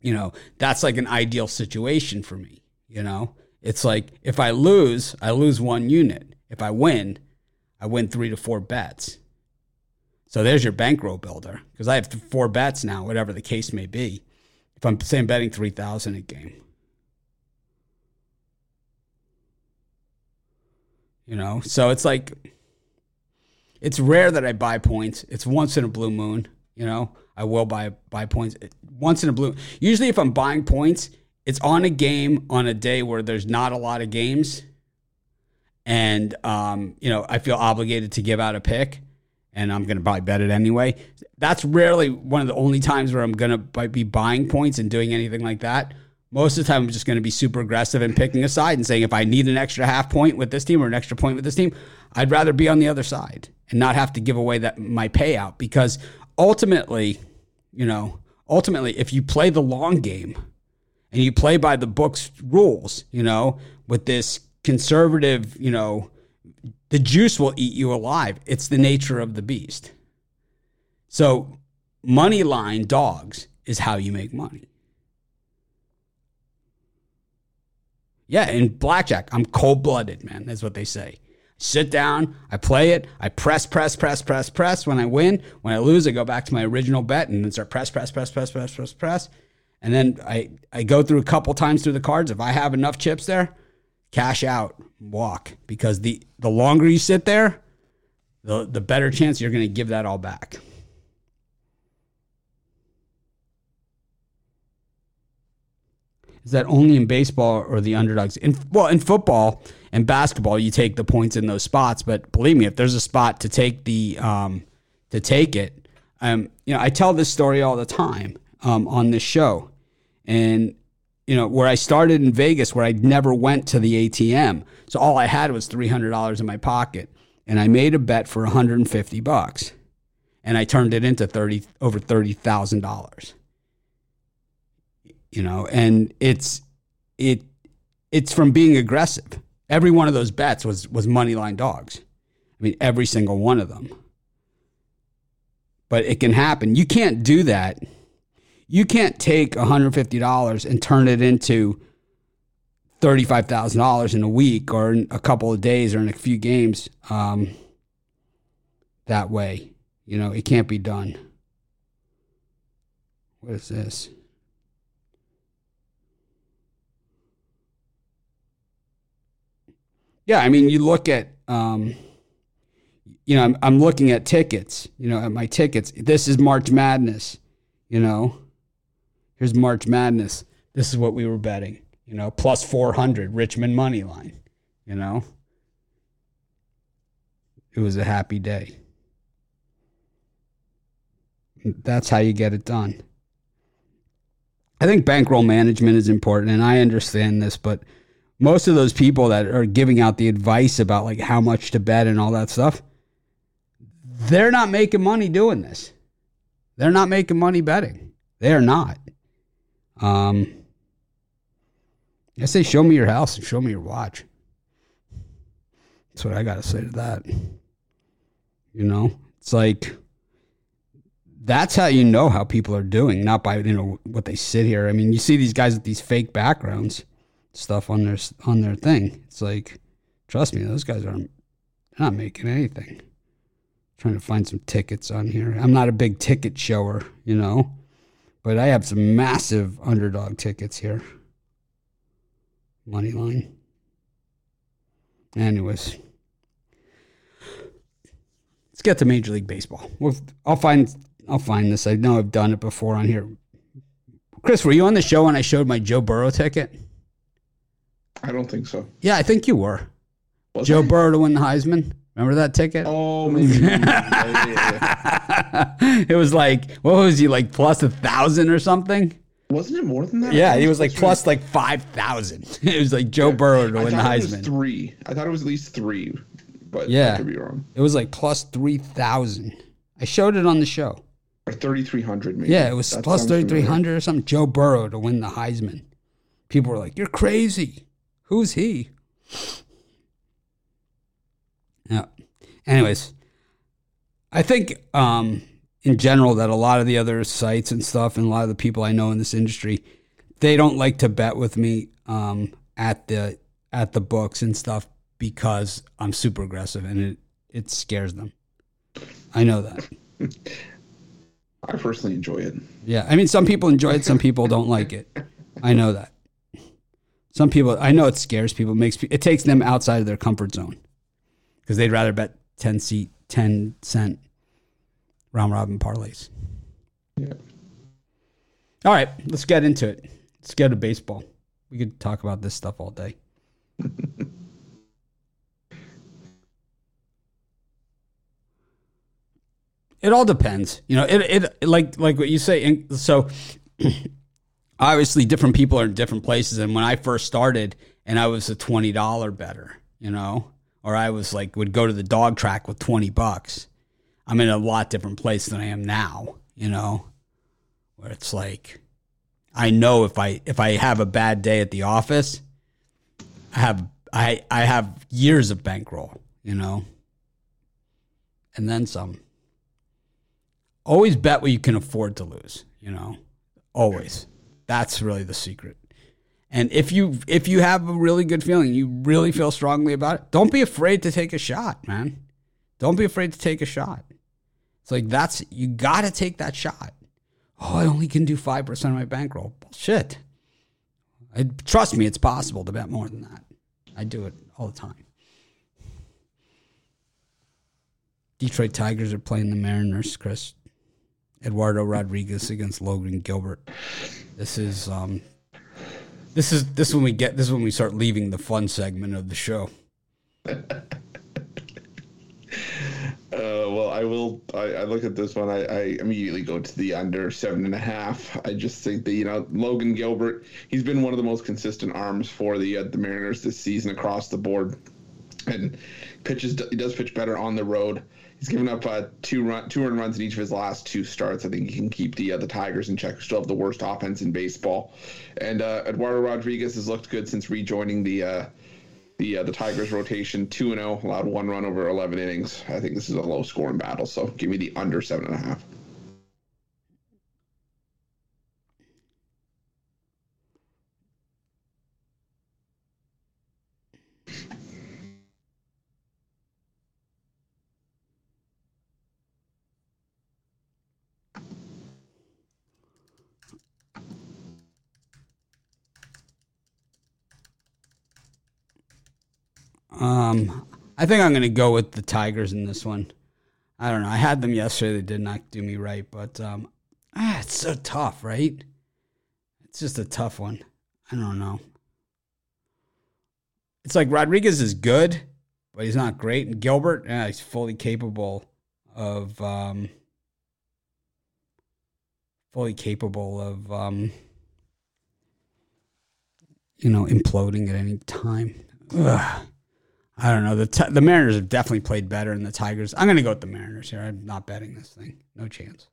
you know, that's like an ideal situation for me, you know? It's like if I lose, I lose one unit. If I win, I win 3 to 4 bets. So there's your bankroll builder because I have four bets now, whatever the case may be. If I'm saying betting 3000 a game. You know, so it's like it's rare that I buy points. It's once in a blue moon. You know, I will buy buy points once in a blue. Usually, if I'm buying points, it's on a game on a day where there's not a lot of games, and um, you know, I feel obligated to give out a pick, and I'm to probably bet it anyway. That's rarely one of the only times where I'm to be buying points and doing anything like that. Most of the time, I'm just going to be super aggressive and picking a side and saying, if I need an extra half point with this team or an extra point with this team, I'd rather be on the other side and not have to give away that my payout because ultimately, you know, ultimately, if you play the long game and you play by the book's rules, you know, with this conservative, you know, the juice will eat you alive. It's the nature of the beast. So, money line dogs is how you make money. Yeah, in blackjack, I'm cold blooded, man. That's what they say. Sit down, I play it, I press, press, press, press, press. When I win, when I lose, I go back to my original bet and then start press, press, press, press, press, press, press. And then I, I go through a couple times through the cards. If I have enough chips there, cash out, walk. Because the, the longer you sit there, the, the better chance you're going to give that all back. Is that only in baseball or the underdogs? In well, in football and basketball, you take the points in those spots. But believe me, if there's a spot to take the um, to take it, um, you know, I tell this story all the time um, on this show, and you know, where I started in Vegas, where I never went to the ATM, so all I had was three hundred dollars in my pocket, and I made a bet for one hundred and fifty bucks, and I turned it into thirty over thirty thousand dollars you know, and it's it it's from being aggressive. Every one of those bets was was money line dogs. I mean, every single one of them. But it can happen. You can't do that. You can't take $150 and turn it into $35,000 in a week or in a couple of days or in a few games um, that way. You know, it can't be done. What is this? Yeah, I mean, you look at, um, you know, I'm, I'm looking at tickets, you know, at my tickets. This is March Madness, you know. Here's March Madness. This is what we were betting. You know, plus 400 Richmond money line. You know, it was a happy day. That's how you get it done. I think bankroll management is important, and I understand this, but most of those people that are giving out the advice about like how much to bet and all that stuff, they're not making money doing this. They're not making money betting. They are not. Um, I say, show me your house and show me your watch. That's what I got to say to that. You know, it's like that's how you know how people are doing, not by you know what they sit here. I mean, you see these guys with these fake backgrounds, stuff on their on their thing. It's like, trust me, those guys aren't not making anything. trying to find some tickets on here. I'm not a big ticket shower, you know, but I have some massive underdog tickets here. Money line. Anyways, let's get to Major League Baseball. We'll, I'll find I'll find this. I know I've done it before on here. Chris, were you on the show when I showed my Joe Burrow ticket? I don't think so. Yeah, I think you were. Was Joe I? Burrow to win the Heisman. Remember that ticket? Oh, [LAUGHS] maybe. it was like what was he like plus a thousand or something? Wasn't it more than that? Yeah, he was like plus like five thousand. [LAUGHS] It was like Joe Burrow to right. win the thought it was Heisman. three. I thought it was at least three, but Yeah. I could be wrong. It was like plus three thousand. I showed it on the show. Or thirty three hundred, maybe. Yeah, it was That plus thirty three hundred or something. Joe Burrow to win the Heisman. People were like, "You're crazy. Who's he?" Yeah. Anyways, I think um, in general that a lot of the other sites and stuff, and a lot of the people I know in this industry, they don't like to bet with me um, at the at the books and stuff because I'm super aggressive and it it scares them. I know that. [LAUGHS] I personally enjoy it. Yeah, I mean, some people enjoy it, some people don't like it. I know that. Some people, I know it scares people. It makes it takes them outside of their comfort zone because they'd rather bet ten seat, ten cent round robin parlays. Yeah. All right, let's get into it. Let's get to baseball. We could talk about this stuff all day. [LAUGHS] it all depends, you know. It it like like what you say. and So [CLEARS THROAT] obviously, different people are in different places. And when I first started, and I was a twenty dollar better, you know, or I was like would go to the dog track with twenty bucks. I'm in a lot different place than I am now, you know, where it's like I know if I if I have a bad day at the office, I have I I have years of bankroll, you know, and then some. Always bet what you can afford to lose, you know. Always. That's really the secret. And if you if you have a really good feeling, you really feel strongly about it, don't be afraid to take a shot, man. Don't be afraid to take a shot. It's like that's you got to take that shot. Oh, I only can do 5% of my bankroll. Shit. I, trust me, it's possible to bet more than that. I do it all the time. Detroit Tigers are playing the Mariners, Chris. Eduardo Rodriguez against Logan Gilbert. This is um this is this is when we get this is when we start leaving the fun segment of the show. [LAUGHS] Uh, well, I will. I, I look at this one. I, I immediately go to the under seven and a half. I just think that you know Logan Gilbert. He's been one of the most consistent arms for the uh, the Mariners this season across the board, and pitches. He does pitch better on the road. He's given up uh, two run two earned runs in each of his last two starts. I think he can keep the uh, the Tigers in check. Still have the worst offense in baseball, and uh, Eduardo Rodriguez has looked good since rejoining the. Uh, the uh, the Tigers rotation two and zero allowed one run over eleven innings. I think this is a low scoring battle, so give me the under seven and a half. I think I'm going to go with the Tigers in this one. I don't know. I had them yesterday. They did not do me right, but um, ah, it's so tough, right? It's just a tough one. I don't know. It's like Rodriguez is good, but he's not great. And Gilbert, yeah, he's fully capable of um, fully capable of um, you know imploding at any time. Ugh. I don't know. The t- the Mariners have definitely played better than the Tigers. I'm going to go with the Mariners here. I'm not betting this thing. No chance.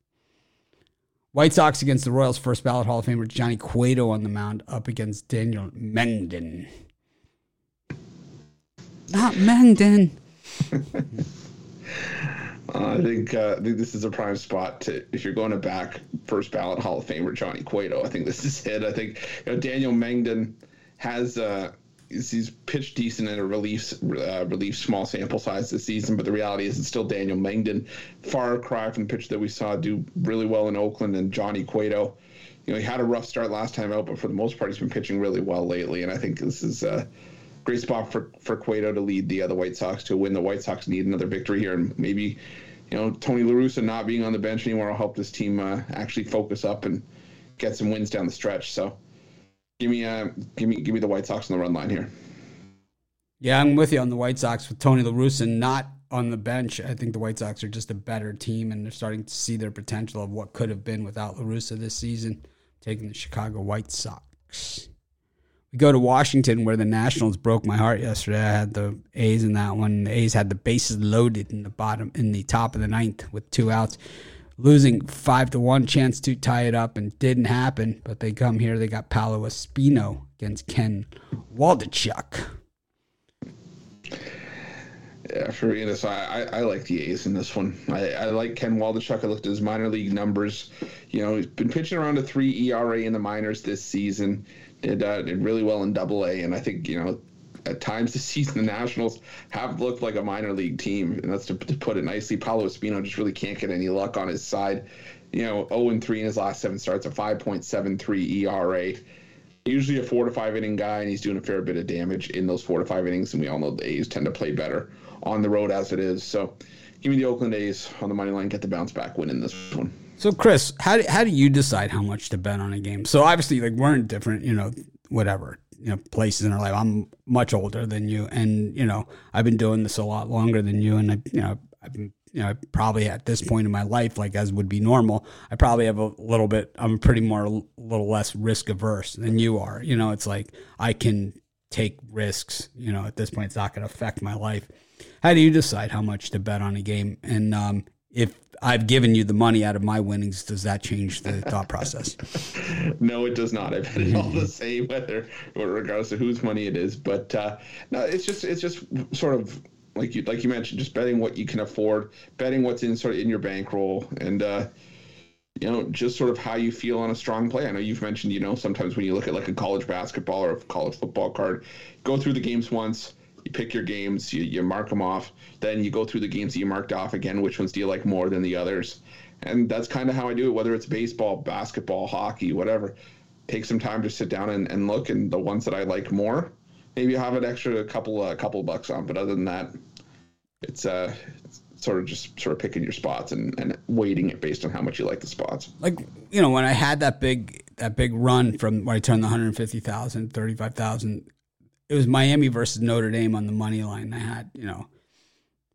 White Sox against the Royals' first ballot Hall of Famer Johnny Cueto on the mound up against Daniel Mengden. Not Mengden. [LAUGHS] Uh, I think uh, this is a prime spot to if you're going to back first ballot Hall of Famer Johnny Cueto. I think this is it. I think you know, Daniel Mengden has uh, he's pitched decent in a relief uh, relief small sample size this season, but the reality is it's still Daniel Mengden. Far cry from the pitcher that we saw do really well in Oakland and Johnny Cueto. You know he had a rough start last time out, but for the most part he's been pitching really well lately, and I think this is. a great spot for for Cueto to lead the other White Sox to win. The White Sox need another victory here, and maybe you know Tony La Russa not being on the bench anymore will help this team uh, actually focus up and get some wins down the stretch. So give me uh, give me give me the White Sox on the run line here. Yeah, I'm with you on the White Sox with Tony La Russa not on the bench. I think the White Sox are just a better team, and they're starting to see their potential of what could have been without La Russa this season, taking the Chicago White Sox. We go to Washington, where the Nationals broke my heart yesterday. I had the A's in that one. The A's had the bases loaded in the bottom, in the top of the ninth with two outs, losing five to one. Chance to tie it up and didn't happen. But they come here. They got Paolo Espino against Ken Waldichuk. Yeah, for you know, so I, I like the A's in this one. I, I like Ken Waldichuk. I looked at his minor league numbers. You know, he's been pitching around a three ERA in the minors this season. Did uh, did really well in Double A, and I think you know at times this season the Nationals have looked like a minor league team, and that's to, to put it nicely. Paolo Espino just really can't get any luck on his side. You know, 0 and 3 in his last seven starts, a 5.73 ERA. Usually a four to five inning guy, and he's doing a fair bit of damage in those four to five innings. And we all know the A's tend to play better on the road as it is. So, give me the Oakland A's on the money line. Get the bounce back win in this one. So, Chris, how do, how do you decide how much to bet on a game? So, obviously, like we're in different, you know, whatever, you know, places in our life. I'm much older than you, and you know, I've been doing this a lot longer than you, and I, you know, I've been, you know, probably at this point in my life, like as would be normal, I probably have a little bit. I'm pretty more, a little less risk averse than you are. You know, it's like I can take risks. You know, at this point, it's not going to affect my life. How do you decide how much to bet on a game? And um, if I've given you the money out of my winnings, does that change the [LAUGHS] thought process? no, it does not. I bet it all the same, whether regardless of whose money it is. But uh, no, it's just it's just sort of like you like you mentioned, just betting what you can afford, betting what's in sort of in your bankroll, and uh, you know just sort of how you feel on a strong play. I know you've mentioned you know sometimes when you look at like a college basketball or a college football card, go through the games once you pick your games, you, you mark them off, then you go through the games that you marked off again, which ones do you like more than the others? And that's kind of how I do it, whether it's baseball, basketball, hockey, whatever. Take some time to sit down and, and look, and the ones that I like more, maybe have an extra couple a uh, couple bucks on. But other than that, it's uh it's sort of just sort of picking your spots and, and weighting it based on how much you like the spots. Like you know, when I had that big that big run from where I turned the 150,000, 35,000 it was Miami versus Notre Dame on the money line. I had, you know,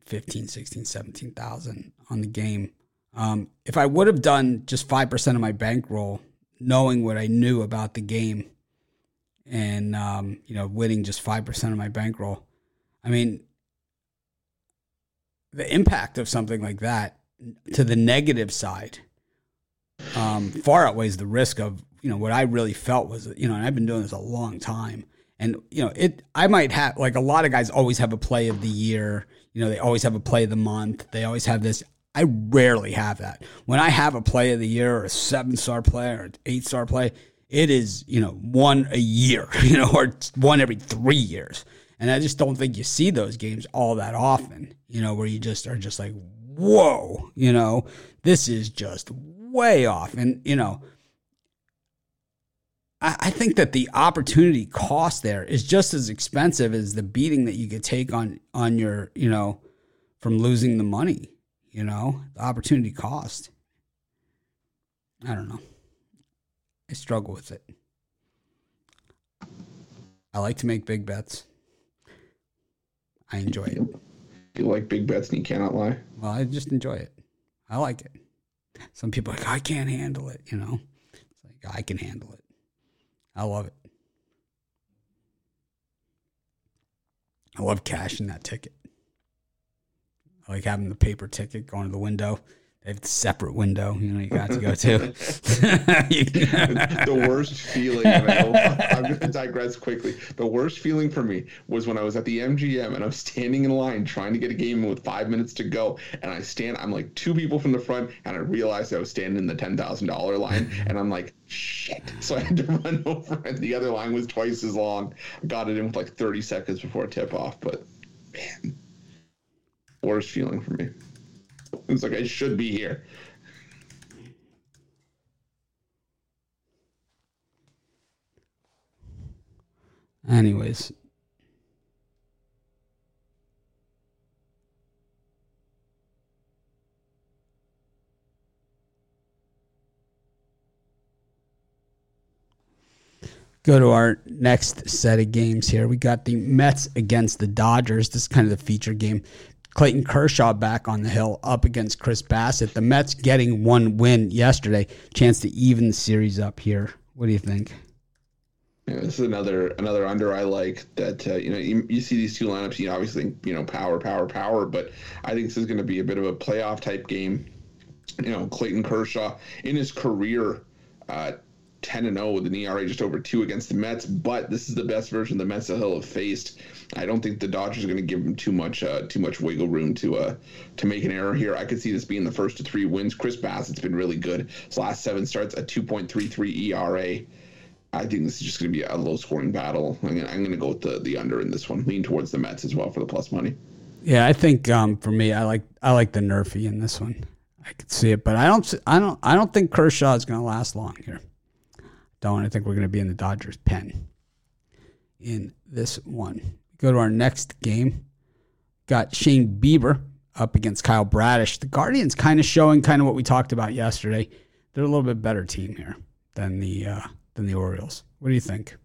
15, 16, 17,000 on the game. Um, if I would have done just 5% of my bankroll, knowing what I knew about the game and, um, you know, winning just 5% of my bankroll, I mean, the impact of something like that to the negative side um, far outweighs the risk of, you know, what I really felt was, you know, and I've been doing this a long time and you know, it I might have like a lot of guys always have a play of the year. You know, they always have a play of the month. They always have this. I rarely have that. When I have a play of the year or a seven star play or an eight star play, it is, you know, one a year, [LAUGHS] you know, or one every three years. And I just don't think you see those games all that often, you know, where you just are just like, whoa, you know, this is just way off. And, you know, I think that the opportunity cost there is just as expensive as the beating that you could take on on your, you know, from losing the money. You know, the opportunity cost. I don't know. I struggle with it. I like to make big bets. I enjoy it. You like big bets and you cannot lie. Well, I just enjoy it. I like it. Some people are like I can't handle it. You know, it's like I can handle it. I love it. I love cashing that ticket. I like having the paper ticket going to the window. A separate window, you know, you got to go to. [LAUGHS] the worst feeling, I I'm going to digress quickly. The worst feeling for me was when I was at the MGM and I was standing in line trying to get a game with five minutes to go. And I stand, I'm like two people from the front, and I realized I was standing in the $10,000 line. [LAUGHS] And I'm like, shit. So I had to [LAUGHS] run over, and the other line was twice as long. I got it in with like 30 seconds before tip off. But man, worst feeling for me. [LAUGHS] It's like I should be here. Anyways. Go to our next set of games here. We got the Mets against the Dodgers. This is kind of the feature game. Clayton Kershaw back on the hill up against Chris Bassitt. The Mets getting one win yesterday, chance to even the series up here. What do you think? Yeah, this is another another under I like that. Uh, you know, you, you, see these two lineups. You obviously think you know power, power, power, but I think this is going to be a bit of a playoff type game. You know, Clayton Kershaw in his career, uh, 10 and 0 with an ERA just over two against the Mets, but this is the best version the Mets have faced. I don't think the Dodgers are going to give them too much uh, too much wiggle room to uh, to make an error here. I could see this being the first to three wins. Chris Bassitt's been really good. His last seven starts a 2.33 ERA. I think this is just going to be a low scoring battle. I'm going to go with the the under in this one. Lean towards the Mets as well for the plus money. Yeah, I think um, for me, I like I like the Nerfy in this one. I could see it, but I don't I don't I don't think Kershaw is going to last long here. Don't I think we're going to be in the Dodgers pen in this one. Go to our next game. Got Shane Bieber up against Kyle Bradish. The Guardians kind of showing kind of what we talked about yesterday. They're a little bit better team here than the uh, than the Orioles. What do you think?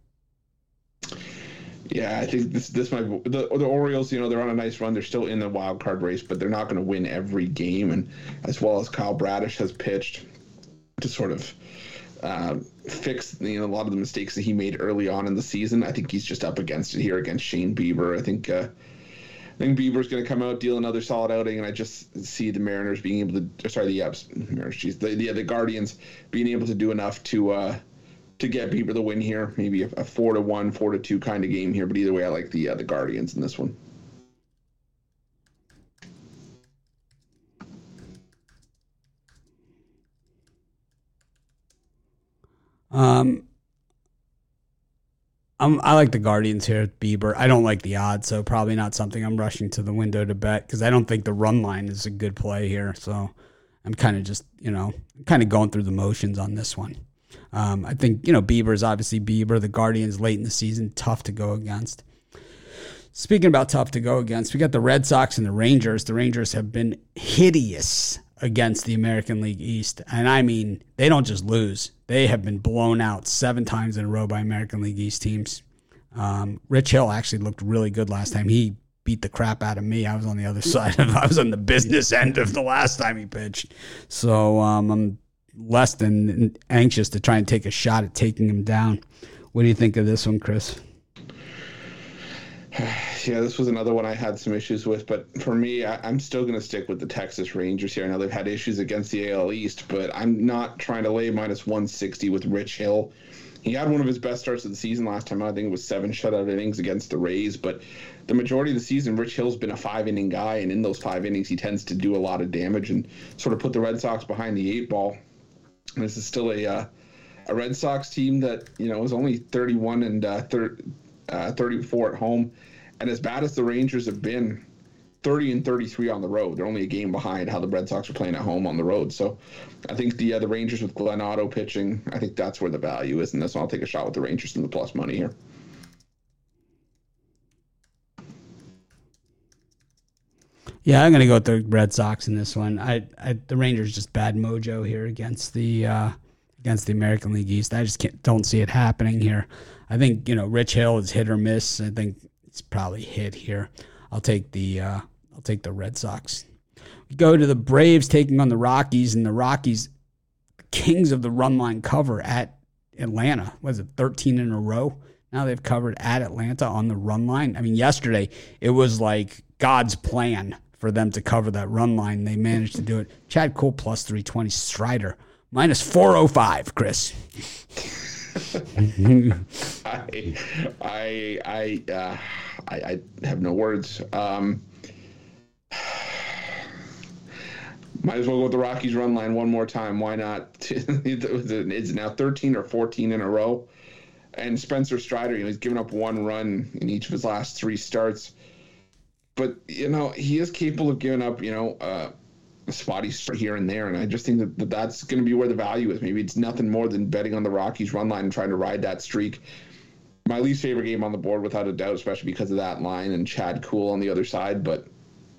Yeah, I think this this might the the Orioles. You know, they're on a nice run. They're still in the wild card race, but they're not going to win every game. And as well as Kyle Bradish has pitched to sort of uh, fix you know a lot of the mistakes that he made early on in the season. I think he's just up against it here against Shane Bieber. I think uh, I think Bieber's going to come out, deal another solid outing, and I just see the Mariners being able to sorry the Yaps Mariners, geez, the, the the Guardians being able to do enough to uh, to get Bieber the win here. Maybe a, a four to one, four to two kind of game here, but either way, I like the uh, the Guardians in this one. Um, I'm, I like the Guardians here at Bieber. I don't like the odds, so probably not something I'm rushing to the window to bet because I don't think the run line is a good play here. So I'm kind of just, you know, kind of going through the motions on this one. Um, I think, you know, Bieber is obviously Bieber. The Guardians late in the season, tough to go against. Speaking about tough to go against, we got the Red Sox and the Rangers. The Rangers have been hideous against the American League East. And I mean, they don't just lose, they have been blown out seven times in a row by American League East teams. Um, Rich Hill actually looked really good last time. He beat the crap out of me. I was on the other [LAUGHS] side of I was on the business end of the last time he pitched. So um, I'm less than anxious to try and take a shot at taking him down. What do you think of this one, Chris? Yeah, this was another one I had some issues with, but for me, I, am still going to stick with the Texas Rangers here. I know they've had issues against the AL East, but I'm not trying to lay minus 160 with Rich Hill. He had one of his best starts of the season last time. I think it was seven shutout innings against the Rays, but the majority of the season, Rich Hill's been a five inning guy, and in those five innings, he tends to do a lot of damage and sort of put the Red Sox behind the eight ball. And this is still a uh, a Red Sox team that you know is only 31 and uh, thir- uh, 34 at home. And as bad as the Rangers have been, 30 and 33 on the road. They're only a game behind how the Red Sox are playing at home on the road. So I think the uh, the Rangers with Glenn Otto pitching, I think that's where the value is. And that's why I'll take a shot with the Rangers in the plus money here. Yeah, I'm going to go with the Red Sox in this one. I, I the Rangers just bad mojo here against the uh, against the American League East. I just can't, don't see it happening here. I think you know Rich Hill is hit or miss. I think it's probably hit here. I'll take the uh, I'll take the Red Sox. We go to the Braves taking on the Rockies, and the Rockies, kings of the run line cover at Atlanta. Was it 13 in a row? Now they've covered at Atlanta on the run line. I mean, yesterday it was like God's plan for them to cover that run line. They managed to do it. Chad Kuhl plus 320, Strider minus 405, Chris. I, I, I, uh, I, I, have no words. Um, might as well go with the Rockies run line one more time. Why not? [LAUGHS] it's now 13 or 14 in a row. And Spencer Strider, you know, he's given up one run in each of his last three starts. But, you know, he is capable of giving up, you know, uh, spotty here and there. And I just think that, that that's going to be where the value is. Maybe it's nothing more than betting on the Rockies run line and trying to ride that streak. My least favorite game on the board, without a doubt, especially because of that line and Chad Kuhl on the other side. But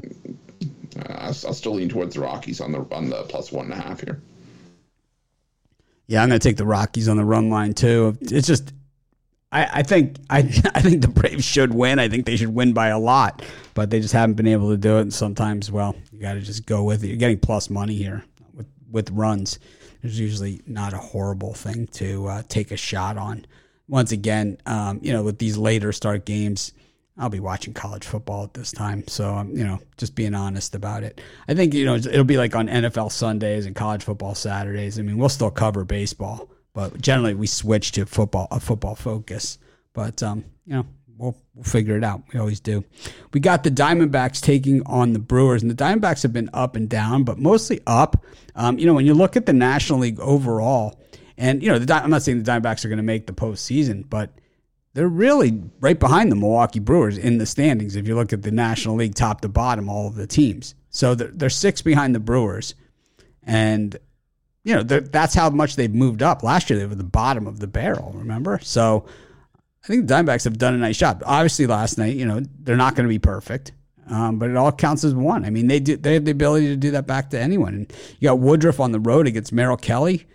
uh, I'll, I'll still lean towards the Rockies on the on the plus one and a half here. Yeah, I'm going to take the Rockies on the run line too. It's just I, I think I [LAUGHS] I think the Braves should win. I think they should win by a lot, but they just haven't been able to do it. And sometimes, well, you got to just go with it. You're getting plus money here with with runs. There's usually not a horrible thing to uh, take a shot on. Once again, um, you know, with these later start games, I'll be watching college football at this time. So I'm, you know, just being honest about it. I think, you know, it'll be like on NFL Sundays and college football Saturdays. I mean, we'll still cover baseball, but generally we switch to football, a football focus. But um, you know, we'll we'll figure it out. We always do. We got the Diamondbacks taking on the Brewers, and the Diamondbacks have been up and down, but mostly up. Um, you know, when you look at the National League overall, and you know, the, I'm not saying the Diamondbacks are going to make the postseason, but they're really right behind the Milwaukee Brewers in the standings. If you look at the National League top to bottom, all of the teams, so they're, they're six behind the Brewers, and you know, that's how much they've moved up. Last year, they were the bottom of the barrel, remember? So I think the Diamondbacks have done a nice job. Obviously, last night, you know, they're not going to be perfect, um, but it all counts as one. I mean, they do they have the ability to do that back to anyone. And you got Woodruff on the road against Merrill Kelly.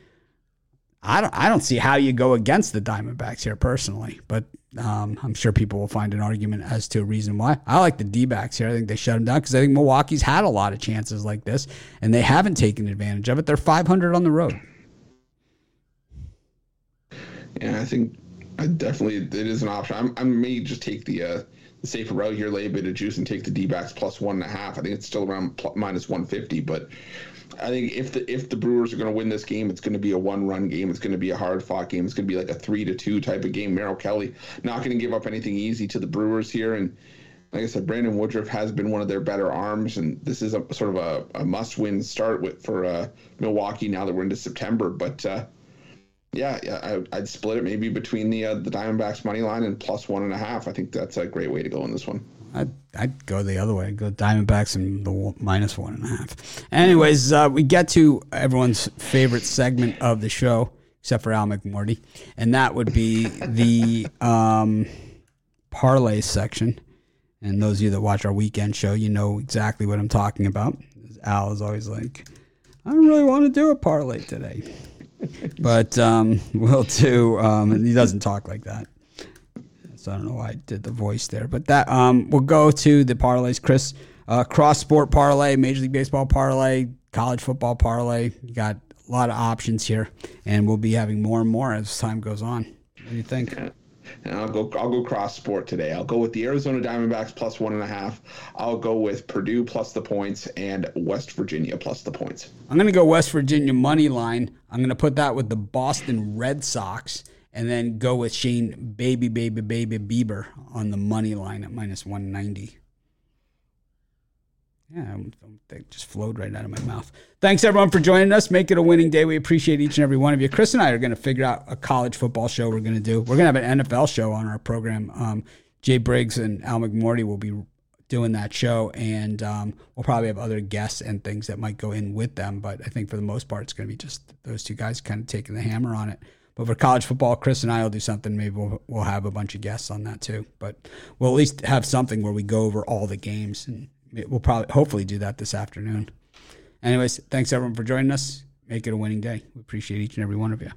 I don't I don't see how you go against the Diamondbacks here personally, but um, I'm sure people will find an argument as to a reason why. I like the D backs here. I think they shut them down because I think Milwaukee's had a lot of chances like this and they haven't taken advantage of it. They're 500 on the road. Yeah, I think I definitely it is an option. I'm, I may just take the uh, the safer route here, lay a bit of juice, and take the D backs plus one and a half. I think it's still around plus, minus 150, but I think if the if the Brewers are going to win this game, it's going to be a one run game. It's going to be a hard fought game. It's going to be like a three to two type of game. Merrill Kelly not going to give up anything easy to the Brewers here, and like I said, Brandon Woodruff has been one of their better arms, and this is a sort of a, a must win start with for uh, Milwaukee now that we're into September. But uh, yeah, yeah, I, would split it maybe between the uh, the Diamondbacks money line and plus one and a half. I think that's a great way to go in this one. I'd, I'd go the other way. I'd go Diamondbacks and the minus one and a half. Anyways, uh, we get to everyone's favorite segment of the show, except for Al McMordie, and that would be the um, parlay section. And those of you that watch our weekend show, you know exactly what I'm talking about. Al is always like, I don't really want to do a parlay today. [LAUGHS] but um, we'll do, um, he doesn't talk like that. I don't know why I did the voice there, but that um, we'll go to the parlays. Chris, uh, cross sport parlay, Major League Baseball parlay, college football parlay. You got a lot of options here, and we'll be having more and more as time goes on. What do you think? And I'll go. I'll go cross sport today. I'll go with the Arizona Diamondbacks plus one and a half. I'll go with Purdue plus the points and West Virginia plus the points. I'm going to go West Virginia money line. I'm going to put that with the Boston Red Sox and then go with Shane Baby Baby Baby Bieber on the money line at minus 190. Yeah, that just flowed right out of my mouth. Thanks everyone for joining us. Make it a winning day. We appreciate each and every one of you. Chris and I are going to figure out a college football show we're going to do. We're going to have an NFL show on our program. Um, Jay Briggs and Al McMordie will be doing that show, and um, we'll probably have other guests and things that might go in with them. But I think for the most part, it's going to be just those two guys kind of taking the hammer on it. But for college football, Chris and I will do something. Maybe we'll, we'll have a bunch of guests on that too. But we'll at least have something where we go over all the games, and we'll probably hopefully do that this afternoon. Anyways, thanks everyone for joining us. Make it a winning day. We appreciate each and every one of you.